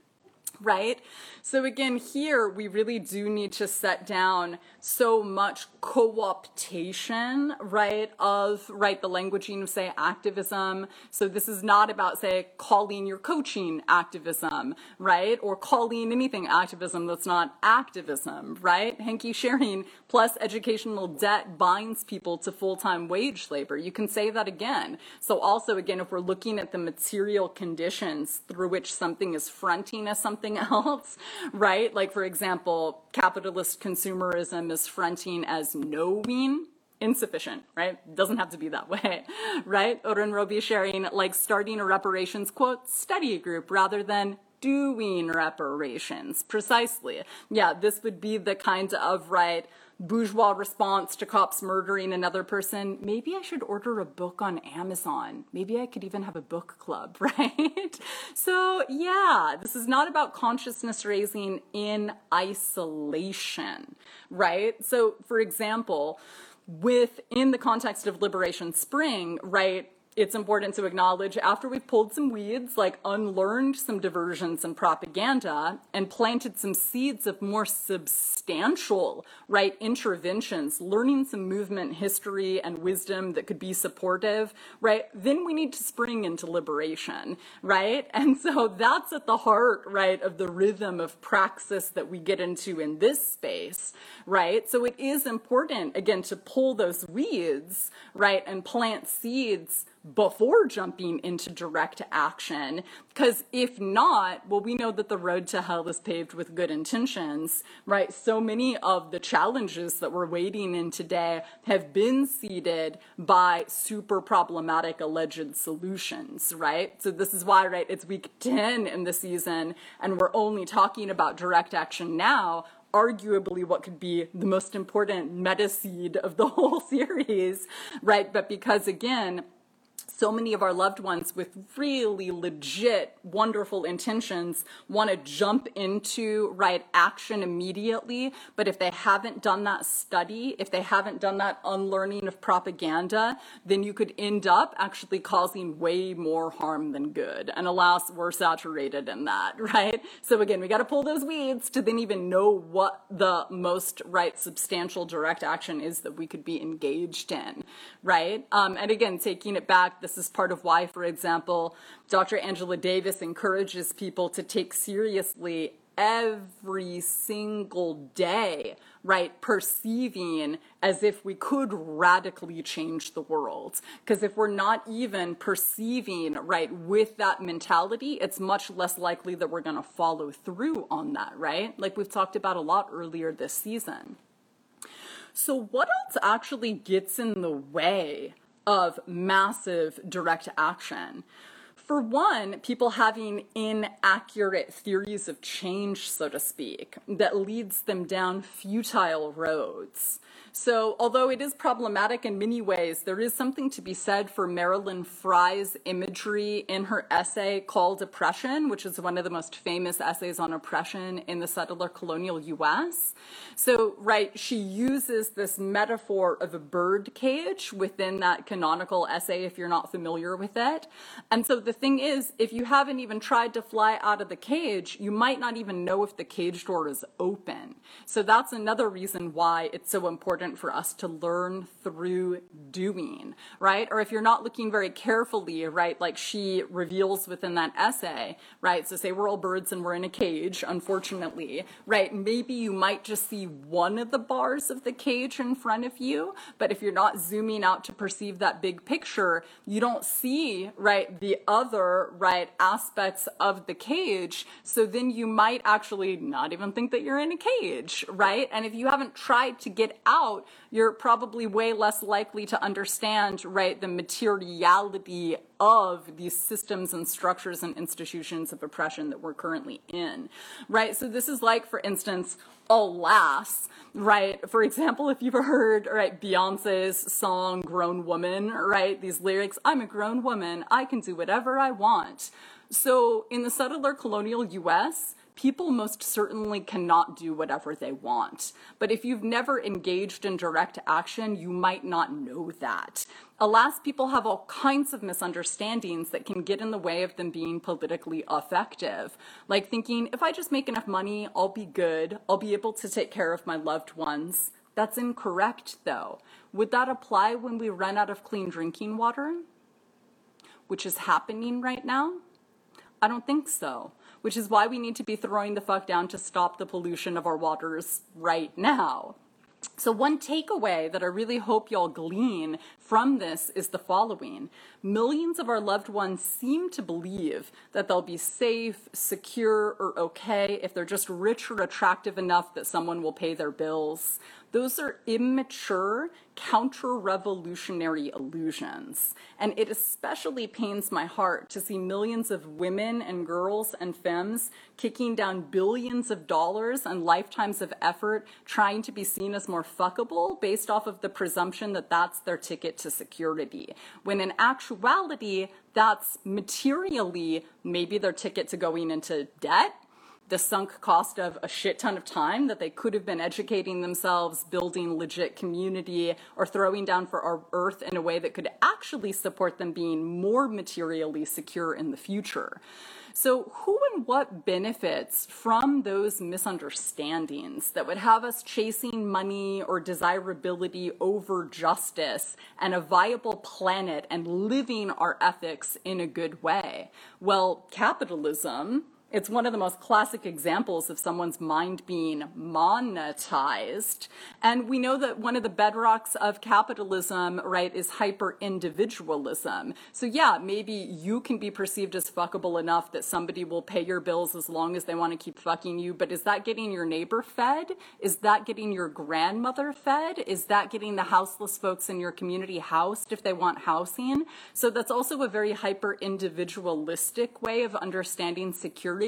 right? So again, here we really do need to set down so much co-optation, right, of, right, the languaging of, say, activism. So this is not about, say, calling your coaching activism, right, or calling anything activism that's not activism, right? Hanky sharing plus educational debt binds people to full-time wage labor. You can say that again. So also, again, if we're looking at the material conditions through which something is fronting as something something else, right? Like, for example, capitalist consumerism is fronting as knowing insufficient, right? Doesn't have to be that way, right? Oren Robi sharing like starting a reparations quote study group rather than doing reparations. Precisely. Yeah, this would be the kind of right bourgeois response to cops murdering another person, maybe I should order a book on Amazon. Maybe I could even have a book club, right? so, yeah, this is not about consciousness raising in isolation, right? So, for example, within the context of Liberation Spring, right, it's important to acknowledge after we've pulled some weeds, like unlearned some diversions and propaganda, and planted some seeds of more substantial, right, interventions, learning some movement history and wisdom that could be supportive, right, then we need to spring into liberation, right? And so that's at the heart, right, of the rhythm of praxis that we get into in this space, right? So it is important, again, to pull those weeds, right, and plant seeds before jumping into direct action. Because if not, well, we know that the road to hell is paved with good intentions, right? So many of the challenges that we're waiting in today have been seeded by super problematic alleged solutions, right? So this is why, right, it's week 10 in the season, and we're only talking about direct action now arguably what could be the most important meta seed of the whole series, right? But because again, so many of our loved ones with really legit, wonderful intentions want to jump into right action immediately. But if they haven't done that study, if they haven't done that unlearning of propaganda, then you could end up actually causing way more harm than good. And alas, we're saturated in that, right? So again, we got to pull those weeds to then even know what the most right substantial direct action is that we could be engaged in, right? Um, and again, taking it back this is part of why, for example, Dr. Angela Davis encourages people to take seriously every single day, right? Perceiving as if we could radically change the world. Because if we're not even perceiving, right, with that mentality, it's much less likely that we're going to follow through on that, right? Like we've talked about a lot earlier this season. So, what else actually gets in the way of massive direct action. For one, people having inaccurate theories of change, so to speak, that leads them down futile roads. So, although it is problematic in many ways, there is something to be said for Marilyn Frye's imagery in her essay called Oppression, which is one of the most famous essays on oppression in the settler colonial US. So, right, she uses this metaphor of a bird cage within that canonical essay, if you're not familiar with it. And so the thing is, if you haven't even tried to fly out of the cage, you might not even know if the cage door is open. So that's another reason why it's so important for us to learn through doing, right? Or if you're not looking very carefully, right, like she reveals within that essay, right? So say we're all birds and we're in a cage, unfortunately, right? Maybe you might just see one of the bars of the cage in front of you, but if you're not zooming out to perceive that big picture, you don't see, right, the other other, right, aspects of the cage. So then you might actually not even think that you're in a cage, right? And if you haven't tried to get out, you're probably way less likely to understand, right, the materiality of these systems and structures and institutions of oppression that we're currently in, right? So this is like, for instance, alas, right? For example, if you've heard, right, Beyonce's song Grown Woman, right? These lyrics, I'm a grown woman, I can do whatever I want. So in the settler colonial US, people most certainly cannot do whatever they want. But if you've never engaged in direct action, you might not know that. Alas, people have all kinds of misunderstandings that can get in the way of them being politically effective. Like thinking, if I just make enough money, I'll be good, I'll be able to take care of my loved ones. That's incorrect, though. Would that apply when we run out of clean drinking water? Which is happening right now? I don't think so which is why we need to be throwing the fuck down to stop the pollution of our waters right now. So, one takeaway that I really hope y'all glean from this is the following Millions of our loved ones seem to believe that they'll be safe, secure, or okay if they're just rich or attractive enough that someone will pay their bills. Those are immature, counter revolutionary illusions. And it especially pains my heart to see millions of women and girls and femmes kicking down billions of dollars and lifetimes of effort trying to be seen as more fuckable based off of the presumption that that's their ticket to security. When in actuality, that's materially maybe their ticket to going into debt the sunk cost of a shit ton of time that they could have been educating themselves, building legit community, or throwing down for our earth in a way that could actually support them being more materially secure in the future. So, who and what benefits from those misunderstandings that would have us chasing money or desirability over justice and a viable planet and living our ethics in a good way? Well, capitalism it's one of the most classic examples of someone's mind being monetized. And we know that one of the bedrocks of capitalism, right, is hyper individualism. So, yeah, maybe you can be perceived as fuckable enough that somebody will pay your bills as long as they want to keep fucking you. But is that getting your neighbor fed? Is that getting your grandmother fed? Is that getting the houseless folks in your community housed if they want housing? So, that's also a very hyper individualistic way of understanding security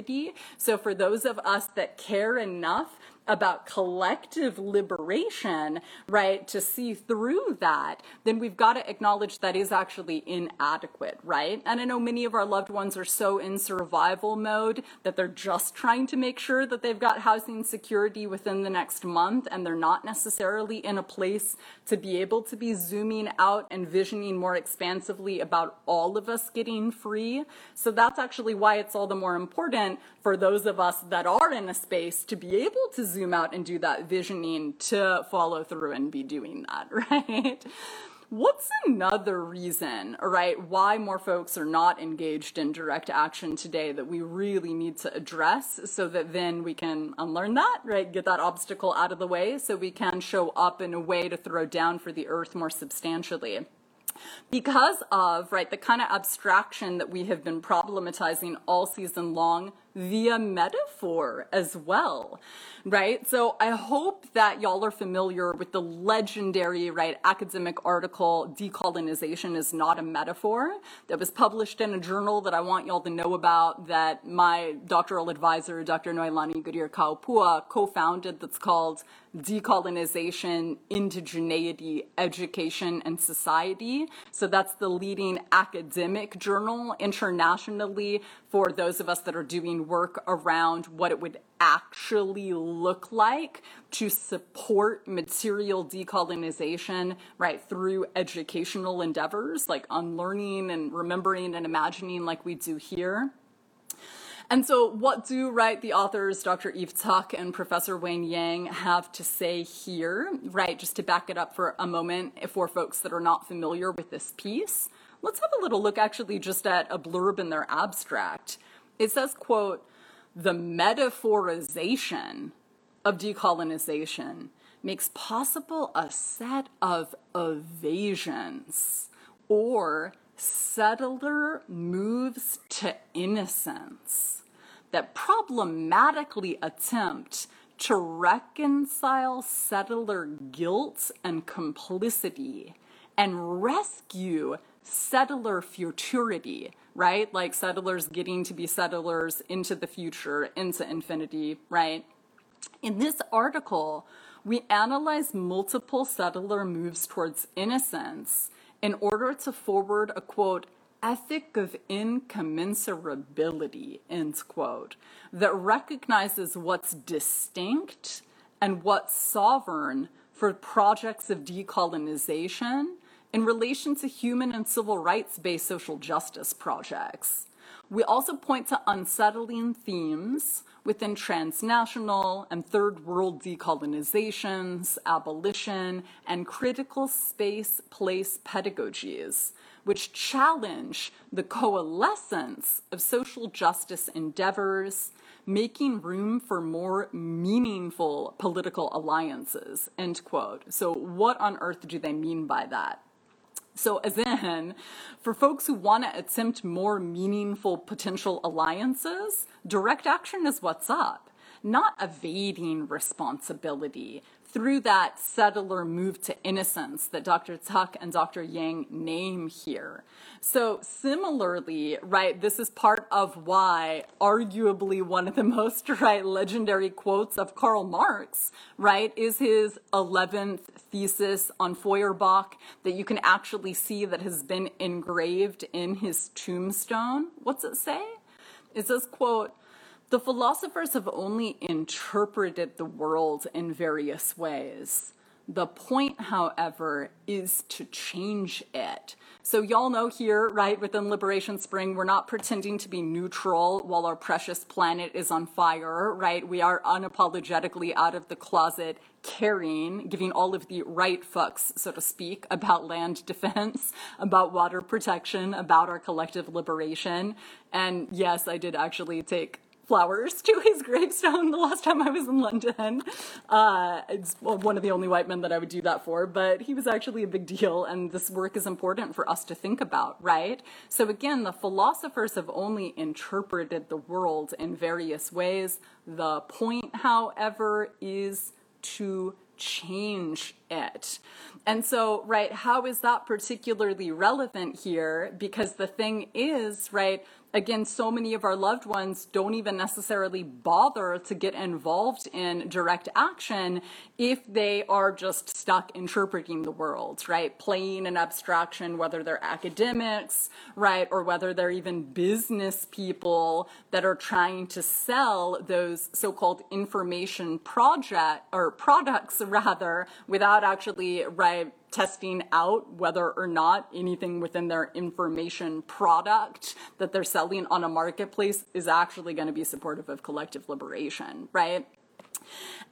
so, for those of us that care enough about collective liberation, right, to see through that, then we've got to acknowledge that is actually inadequate, right? And I know many of our loved ones are so in survival mode that they're just trying to make sure that they've got housing security within the next month and they're not necessarily in a place to be able to be zooming out and visioning more expansively about all of us getting free. So that's actually why it's all the more important for those of us that are in a space to be able to zoom out and do that visioning to follow through and be doing that, right? What's another reason, right, why more folks are not engaged in direct action today that we really need to address so that then we can unlearn that, right, get that obstacle out of the way so we can show up in a way to throw down for the earth more substantially? Because of, right, the kind of abstraction that we have been problematizing all season long via metaphor as well, right? So I hope that y'all are familiar with the legendary, right, academic article, Decolonization is Not a Metaphor, that was published in a journal that I want y'all to know about that my doctoral advisor, Dr. Noelani Goodyear Ka'ōpua, co-founded that's called Decolonization, Indigeneity, Education, and Society. So that's the leading academic journal internationally for those of us that are doing work around what it would actually look like to support material decolonization, right, through educational endeavors like unlearning and remembering and imagining like we do here. And so, what do, right, the authors, Dr. Eve Tuck and Professor Wayne Yang, have to say here, right, just to back it up for a moment for folks that are not familiar with this piece? Let's have a little look actually just at a blurb in their abstract. It says, quote, the metaphorization of decolonization makes possible a set of evasions or settler moves to innocence that problematically attempt to reconcile settler guilt and complicity and rescue settler futurity, right? Like settlers getting to be settlers into the future, into infinity, right? In this article, we analyze multiple settler moves towards innocence in order to forward a quote, ethic of incommensurability, end quote, that recognizes what's distinct and what's sovereign for projects of decolonization in relation to human and civil rights based social justice projects. We also point to unsettling themes within transnational and third world decolonizations, abolition, and critical space place pedagogies, which challenge the coalescence of social justice endeavors, making room for more meaningful political alliances, end quote. So, what on earth do they mean by that? So, as in, for folks who want to attempt more meaningful potential alliances, direct action is what's up, not evading responsibility, through that settler move to innocence that Dr. Tuck and Dr. Yang name here. So, similarly, right, this is part of why, arguably, one of the most, right, legendary quotes of Karl Marx, right, is his 11th thesis on Feuerbach that you can actually see that has been engraved in his tombstone. What's it say? It says, quote, the philosophers have only interpreted the world in various ways. The point, however, is to change it. So, y'all know here, right, within Liberation Spring, we're not pretending to be neutral while our precious planet is on fire, right? We are unapologetically out of the closet, caring, giving all of the right fucks, so to speak, about land defense, about water protection, about our collective liberation. And yes, I did actually take flowers to his gravestone the last time I was in London. Uh, it's one of the only white men that I would do that for, but he was actually a big deal, and this work is important for us to think about, right? So again, the philosophers have only interpreted the world in various ways. The point, however, is to change it. And so, right, how is that particularly relevant here? Because the thing is, right, again, so many of our loved ones don't even necessarily bother to get involved in direct action if they are just stuck interpreting the world, right? Playing an abstraction, whether they're academics, right, or whether they're even business people that are trying to sell those so-called information project or products rather without actually, right, testing out whether or not anything within their information product that they're selling on a marketplace is actually going to be supportive of collective liberation, right?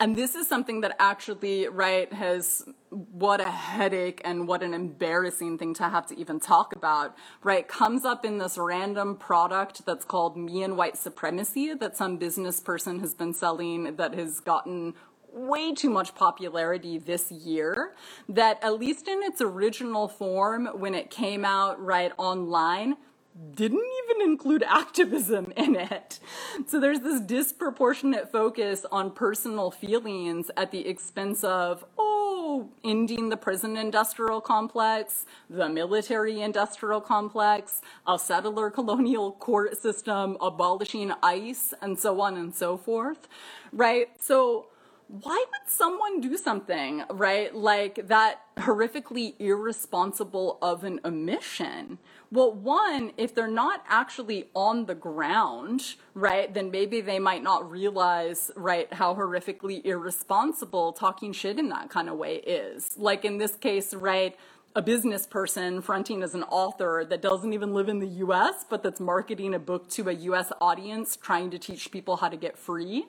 And this is something that actually, right, has what a headache and what an embarrassing thing to have to even talk about, right? Comes up in this random product that's called Me and White Supremacy that some business person has been selling that has gotten way too much popularity this year that at least in its original form when it came out right online didn't even include activism in it. So there's this disproportionate focus on personal feelings at the expense of, oh, ending the prison industrial complex, the military industrial complex, a settler colonial court system, abolishing ICE, and so on and so forth, right? So why would someone do something, right, like that horrifically irresponsible of an omission? Well, one, if they're not actually on the ground, right, then maybe they might not realize, right, how horrifically irresponsible talking shit in that kind of way is. Like in this case, right, a business person fronting as an author that doesn't even live in the US, but that's marketing a book to a US audience, trying to teach people how to get free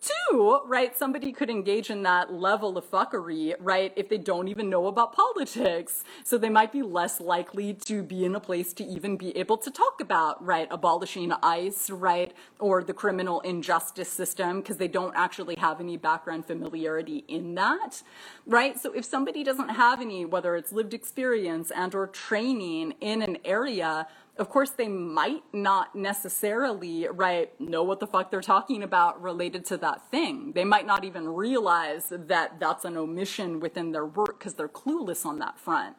Two, right, somebody could engage in that level of fuckery, right, if they don't even know about politics. So they might be less likely to be in a place to even be able to talk about, right, abolishing ICE, right, or the criminal injustice system, because they don't actually have any background familiarity in that, right? So if somebody doesn't have any, whether it's lived experience and or training in an area, of course, they might not necessarily, right, know what the fuck they're talking about related to that thing. They might not even realize that that's an omission within their work because they're clueless on that front.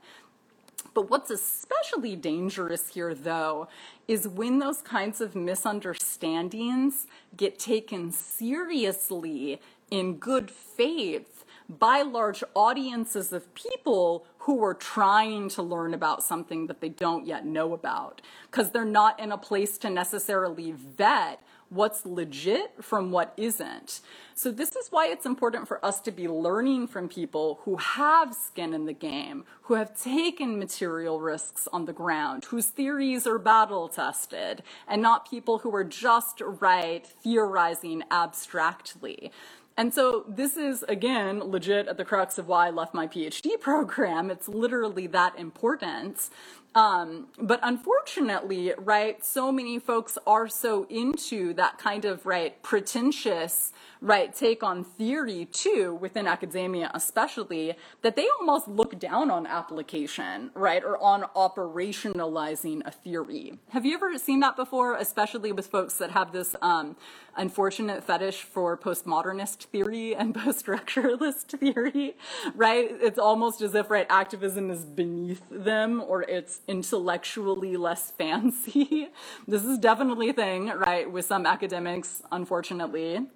But what's especially dangerous here, though, is when those kinds of misunderstandings get taken seriously in good faith by large audiences of people who are trying to learn about something that they don't yet know about because they're not in a place to necessarily vet what's legit from what isn't. So, this is why it's important for us to be learning from people who have skin in the game, who have taken material risks on the ground, whose theories are battle tested, and not people who are just right theorizing abstractly. And so this is, again, legit at the crux of why I left my PhD program. It's literally that important. Um, but unfortunately, right, so many folks are so into that kind of, right, pretentious, right, take on theory too, within academia especially, that they almost look down on application, right, or on operationalizing a theory. Have you ever seen that before, especially with folks that have this um, unfortunate fetish for postmodernist theory and post-structuralist theory, right? It's almost as if, right, activism is beneath them or it's intellectually less fancy. this is definitely a thing, right, with some academics, unfortunately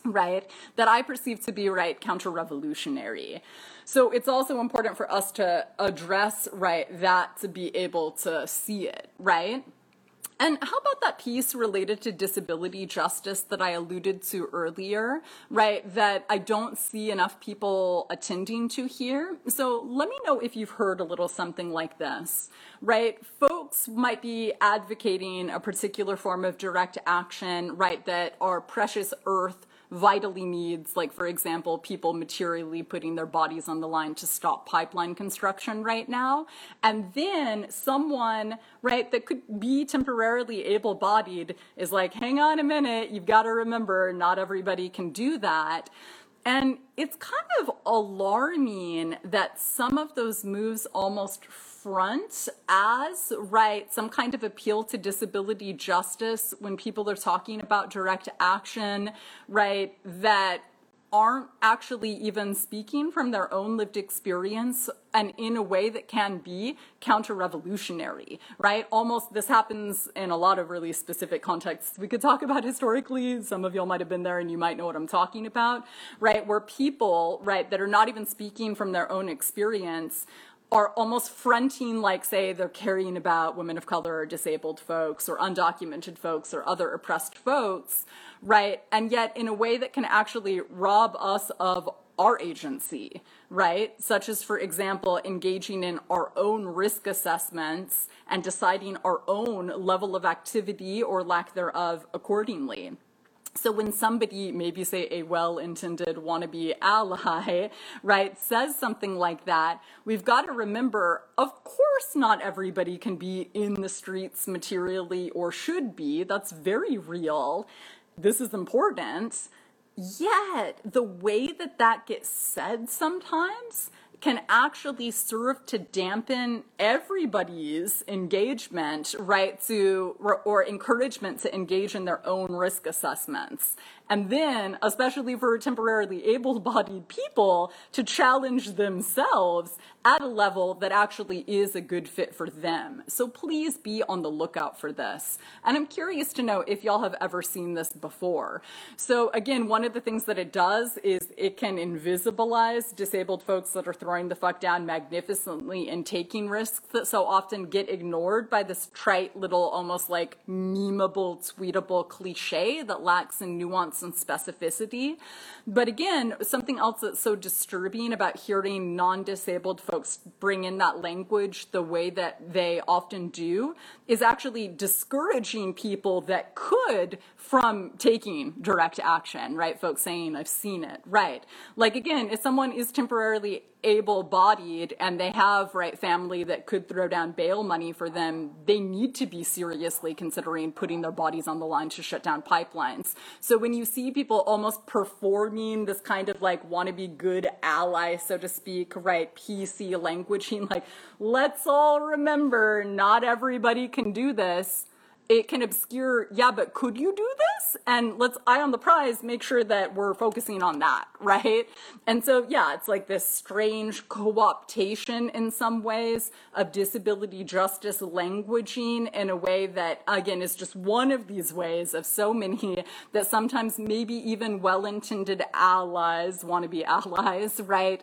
right, that I perceive to be, right, counter revolutionary. So it's also important for us to address, right, that to be able to see it, right? And how about that piece related to disability justice that I alluded to earlier, right? That I don't see enough people attending to here. So let me know if you've heard a little something like this, right? Folks might be advocating a particular form of direct action, right? That our precious earth vitally needs, like, for example, people materially putting their bodies on the line to stop pipeline construction right now. And then someone, right, that could be temporarily able bodied is like, hang on a minute, you've got to remember, not everybody can do that. And it's kind of alarming that some of those moves almost front as, right, some kind of appeal to disability justice when people are talking about direct action, right, that aren't actually even speaking from their own lived experience and in a way that can be counter revolutionary, right? Almost this happens in a lot of really specific contexts. We could talk about historically, some of y'all might have been there and you might know what I'm talking about, right? Where people, right, that are not even speaking from their own experience are almost fronting like say they're caring about women of color or disabled folks or undocumented folks or other oppressed folks right and yet in a way that can actually rob us of our agency, right? Such as, for example, engaging in our own risk assessments and deciding our own level of activity or lack thereof accordingly. So when somebody, maybe say a well-intended wannabe ally, right, says something like that, we've got to remember, of course not everybody can be in the streets materially or should be. That's very real. This is important. Yet, the way that that gets said sometimes can actually serve to dampen everybody's engagement, right, to, or encouragement to engage in their own risk assessments. And then, especially for temporarily able bodied people, to challenge themselves at a level that actually is a good fit for them. So please be on the lookout for this. And I'm curious to know if y'all have ever seen this before. So, again, one of the things that it does is it can invisibilize disabled folks that are throwing the fuck down magnificently and taking risks that so often get ignored by this trite little, almost like memeable, tweetable cliche that lacks in nuance and specificity. But again, something else that's so disturbing about hearing non disabled folks bring in that language the way that they often do is actually discouraging people that could from taking direct action, right? Folks saying, I've seen it, right? Like, again, if someone is temporarily able bodied and they have, right, family that could throw down bail money for them, they need to be seriously considering putting their bodies on the line to shut down pipelines. So when you see people almost performing this kind of like want to be good ally, so to speak, right, PC languaging, like, let's all remember not everybody can do this it can obscure, yeah, but could you do this? And let's eye on the prize, make sure that we're focusing on that, right? And so, yeah, it's like this strange co optation in some ways of disability justice languaging in a way that, again, is just one of these ways of so many that sometimes maybe even well intended allies, want to be allies, right,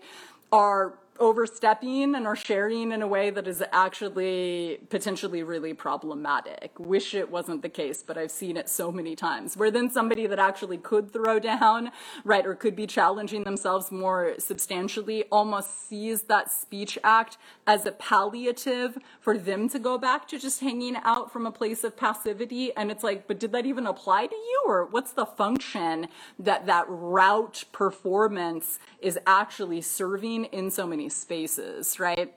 are overstepping and are sharing in a way that is actually potentially really problematic. Wish it wasn't the case, but I've seen it so many times where then somebody that actually could throw down, right, or could be challenging themselves more substantially almost sees that speech act as a palliative for them to go back to just hanging out from a place of passivity. And it's like, but did that even apply to you? Or what's the function that that route performance is actually serving in so many spaces, right?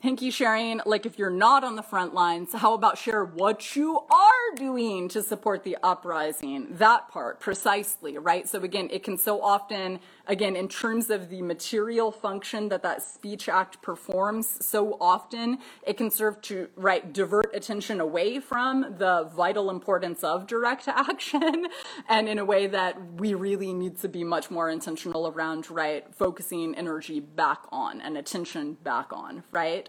Hanky sharing, like if you're not on the front lines, how about share what you are doing to support the uprising? That part, precisely, right? So again, it can so often, again, in terms of the material function that that speech act performs, so often it can serve to, right, divert attention away from the vital importance of direct action and in a way that we really need to be much more intentional around, right, focusing energy back on and attention back on, right?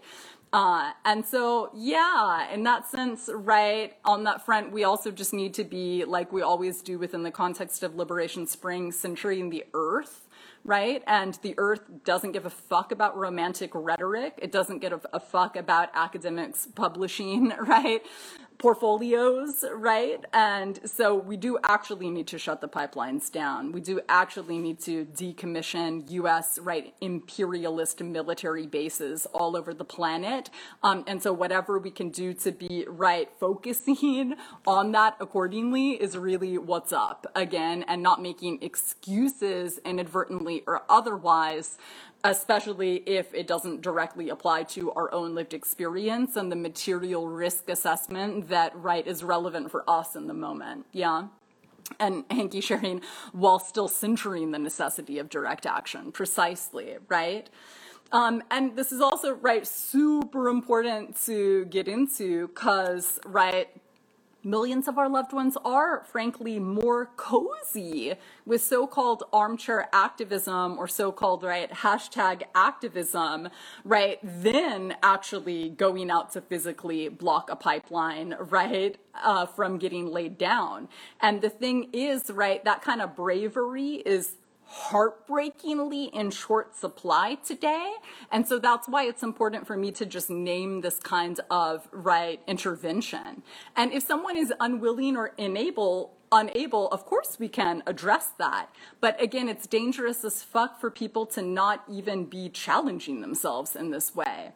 Uh, and so, yeah, in that sense, right, on that front, we also just need to be, like we always do within the context of Liberation Spring, centering the earth, right? And the earth doesn't give a fuck about romantic rhetoric. It doesn't give a, a fuck about academics publishing, right? Portfolios, right? And so we do actually need to shut the pipelines down. We do actually need to decommission US, right, imperialist military bases all over the planet. Um, and so whatever we can do to be, right, focusing on that accordingly is really what's up again and not making excuses inadvertently or otherwise especially if it doesn't directly apply to our own lived experience and the material risk assessment that right is relevant for us in the moment. Yeah. And hanky sharing while still centering the necessity of direct action. Precisely right? Um, and this is also right super important to get into because right millions of our loved ones are, frankly, more cozy with so called armchair activism or so called, right, hashtag activism, right, than actually going out to physically block a pipeline, right, uh, from getting laid down. And the thing is, right, that kind of bravery is heartbreakingly in short supply today. And so that's why it's important for me to just name this kind of right intervention. And if someone is unwilling or unable, unable, of course we can address that. But again, it's dangerous as fuck for people to not even be challenging themselves in this way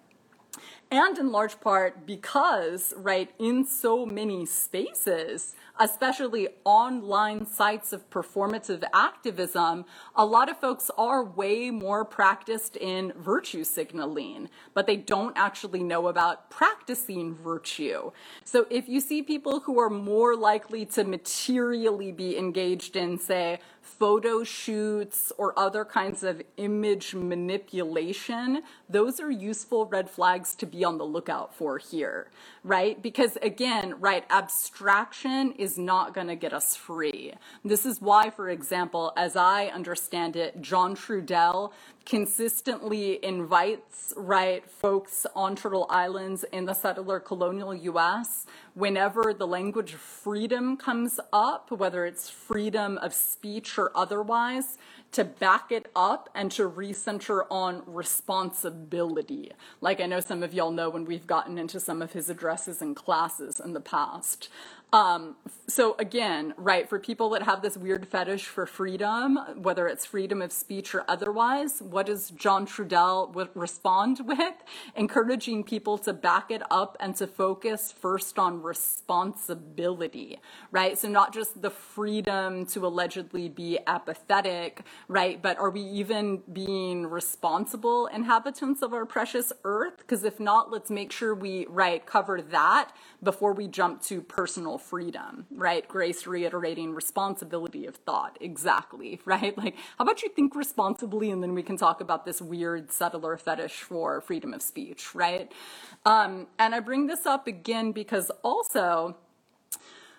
and in large part because, right, in so many spaces, especially online sites of performative activism, a lot of folks are way more practiced in virtue signaling, but they don't actually know about practicing virtue. So if you see people who are more likely to materially be engaged in, say, photo shoots or other kinds of image manipulation, those are useful red flags to be on the lookout for here, right? Because again, right, abstraction is not going to get us free. This is why, for example, as I understand it, John Trudell consistently invites, right, folks on Turtle Islands in the settler colonial US whenever the language of freedom comes up, whether it's freedom of speech or otherwise, to back it up and to recenter on responsibility. Like I know some of y'all know when we've gotten into some of his addresses and classes in the past. Um, so again, right, for people that have this weird fetish for freedom, whether it's freedom of speech or otherwise, what does John Trudell w- respond with? Encouraging people to back it up and to focus first on responsibility, right? So not just the freedom to allegedly be apathetic, right? But are we even being responsible inhabitants of our precious earth? Because if not, let's make sure we, right, cover that before we jump to personal freedom, right? Grace reiterating responsibility of thought. Exactly, right? Like, how about you think responsibly and then we can talk about this weird settler fetish for freedom of speech, right? Um, and I bring this up again because also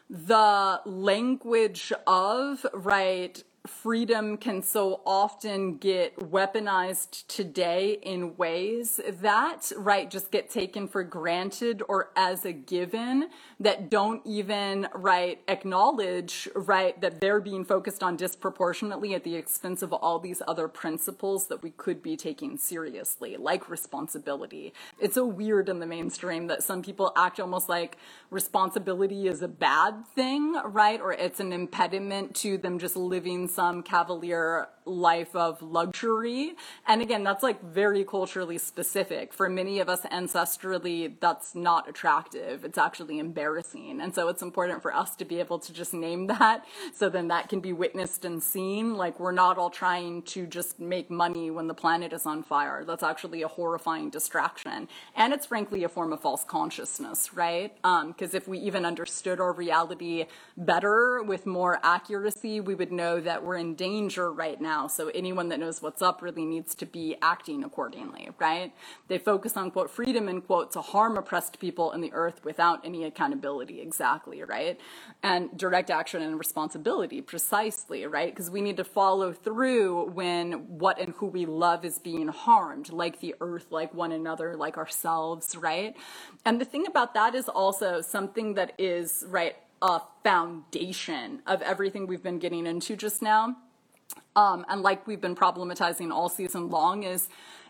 the language of, right, freedom can so often get weaponized today in ways that, right, just get taken for granted or as a given that don't even, right, acknowledge, right, that they're being focused on disproportionately at the expense of all these other principles that we could be taking seriously, like responsibility. It's so weird in the mainstream that some people act almost like responsibility is a bad thing, right, or it's an impediment to them just living some cavalier life of luxury. And again, that's like very culturally specific. For many of us ancestrally, that's not attractive. It's actually embarrassing. And so it's important for us to be able to just name that so then that can be witnessed and seen. Like we're not all trying to just make money when the planet is on fire. That's actually a horrifying distraction. And it's frankly a form of false consciousness, right? Because um, if we even understood our reality better with more accuracy, we would know that we're in danger right now. So anyone that knows what's up really needs to be acting accordingly, right? They focus on quote freedom and quote to harm oppressed people in the earth without any accountability, exactly, right? And direct action and responsibility, precisely, right? Because we need to follow through when what and who we love is being harmed, like the earth, like one another, like ourselves, right? And the thing about that is also something that is, right, a foundation of everything we've been getting into just now. Um, and like we've been problematizing all season long, is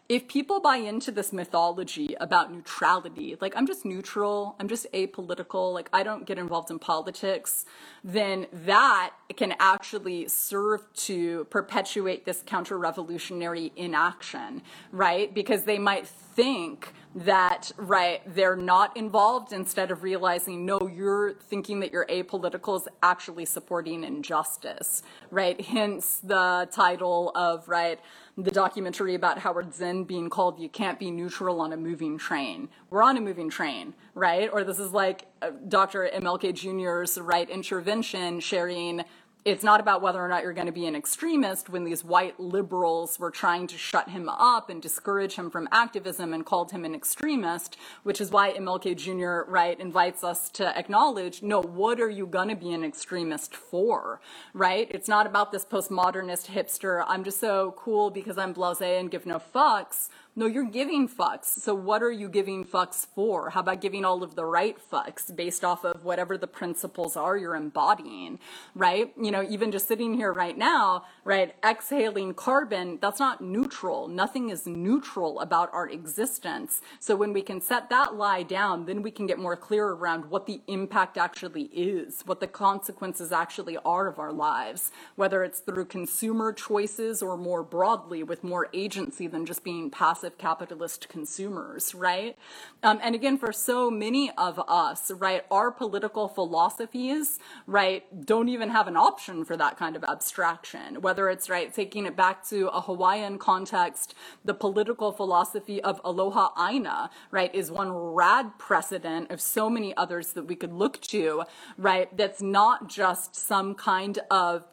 if people buy into this mythology about neutrality, like I'm just neutral, I'm just apolitical, like I don't get involved in politics, then that can actually serve to perpetuate this counter revolutionary inaction, right? Because they might think that right they're not involved instead of realizing no you're thinking that you're apolitical is actually supporting injustice right hence the title of right the documentary about Howard Zinn being called You Can't Be Neutral on a Moving Train. We're on a moving train, right? Or this is like uh, Dr. MLK Jr.'s right intervention sharing it's not about whether or not you're going to be an extremist when these white liberals were trying to shut him up and discourage him from activism and called him an extremist, which is why MLK Jr. right invites us to acknowledge, no, what are you going to be an extremist for, right? It's not about this postmodernist hipster, I'm just so cool because I'm blasé and give no fucks no, you're giving fucks. So what are you giving fucks for? How about giving all of the right fucks based off of whatever the principles are you're embodying, right? You know, even just sitting here right now, right, exhaling carbon, that's not neutral. Nothing is neutral about our existence. So when we can set that lie down, then we can get more clear around what the impact actually is, what the consequences actually are of our lives, whether it's through consumer choices or more broadly with more agency than just being passive massive capitalist consumers, right? Um, and again, for so many of us, right, our political philosophies, right, don't even have an option for that kind of abstraction. Whether it's, right, taking it back to a Hawaiian context, the political philosophy of aloha aina, right, is one rad precedent of so many others that we could look to, right, that's not just some kind of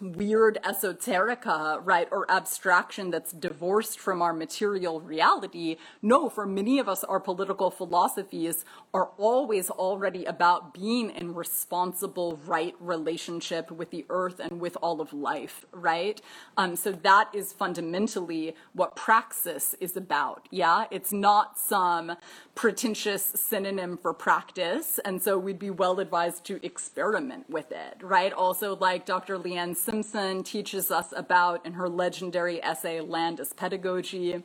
weird esoterica, right, or abstraction that's divorced from our material reality. No, for many of us, our political philosophies are always already about being in responsible, right relationship with the earth and with all of life, right? Um, so that is fundamentally what praxis is about. Yeah, it's not some pretentious synonym for practice. And so we'd be well advised to experiment with it, right? Also, like Dr. Leanne Simpson teaches us about in her legendary essay, Land as Pedagogy.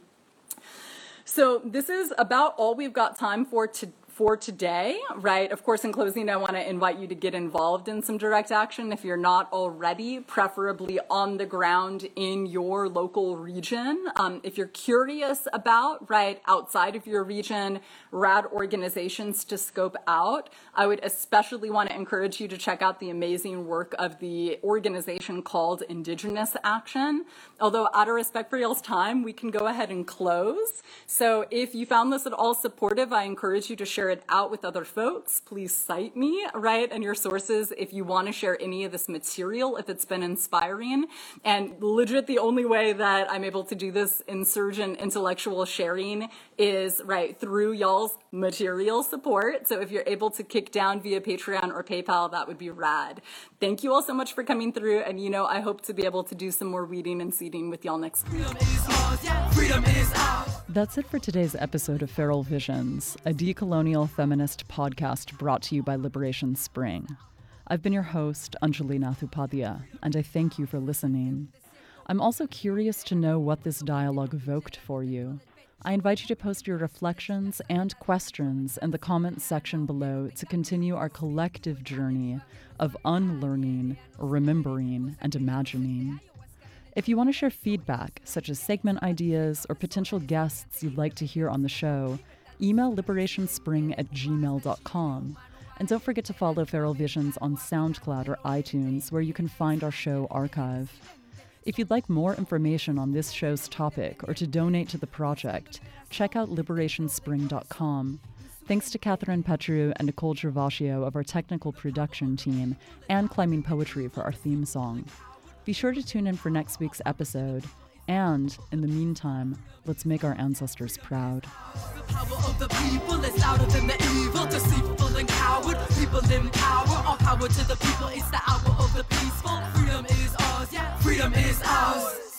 So this is about all we've got time for to, for today, right? Of course, in closing, I want to invite you to get involved in some direct action if you're not already, preferably on the ground in your local region. Um, if you're curious about, right, outside of your region, rad organizations to scope out, I would especially want to encourage you to check out the amazing work of the organization called Indigenous Action. Although, out of respect for y'all's time, we can go ahead and close. So, if you found this at all supportive, I encourage you to share it out with other folks. Please cite me, right, and your sources if you want to share any of this material, if it's been inspiring. And legit, the only way that I'm able to do this insurgent intellectual sharing is, right, through y'all's material support. So if you're able to kick down via Patreon or PayPal, that would be rad. Thank you all so much for coming through. And, you know, I hope to be able to do some more reading and seeding with y'all next week. That's it for today's episode of Feral Visions, a decolonial feminist podcast brought to you by Liberation Spring. I've been your host, Anjali Nathupadia, and I thank you for listening. I'm also curious to know what this dialogue evoked for you. I invite you to post your reflections and questions in the comments section below to continue our collective journey of unlearning, remembering, and imagining. If you want to share feedback, such as segment ideas or potential guests you'd like to hear on the show, email liberationspring at gmail.com. And don't forget to follow Feral Visions on SoundCloud or iTunes, where you can find our show archive. If you'd like more information on this show's topic or to donate to the project, check out liberationspring.com. Thanks to Catherine Petru and Nicole Gervasio of our technical production team, and Climbing PoeTree for our theme song. Be sure to tune in for next week's episode. And in the meantime, let's make our ancestors proud. The power of the people is louder than the evil, deceitful and coward. People in power, all power to the people. It's the hour of the peaceful. Freedom is ours, yeah. Freedom is ours.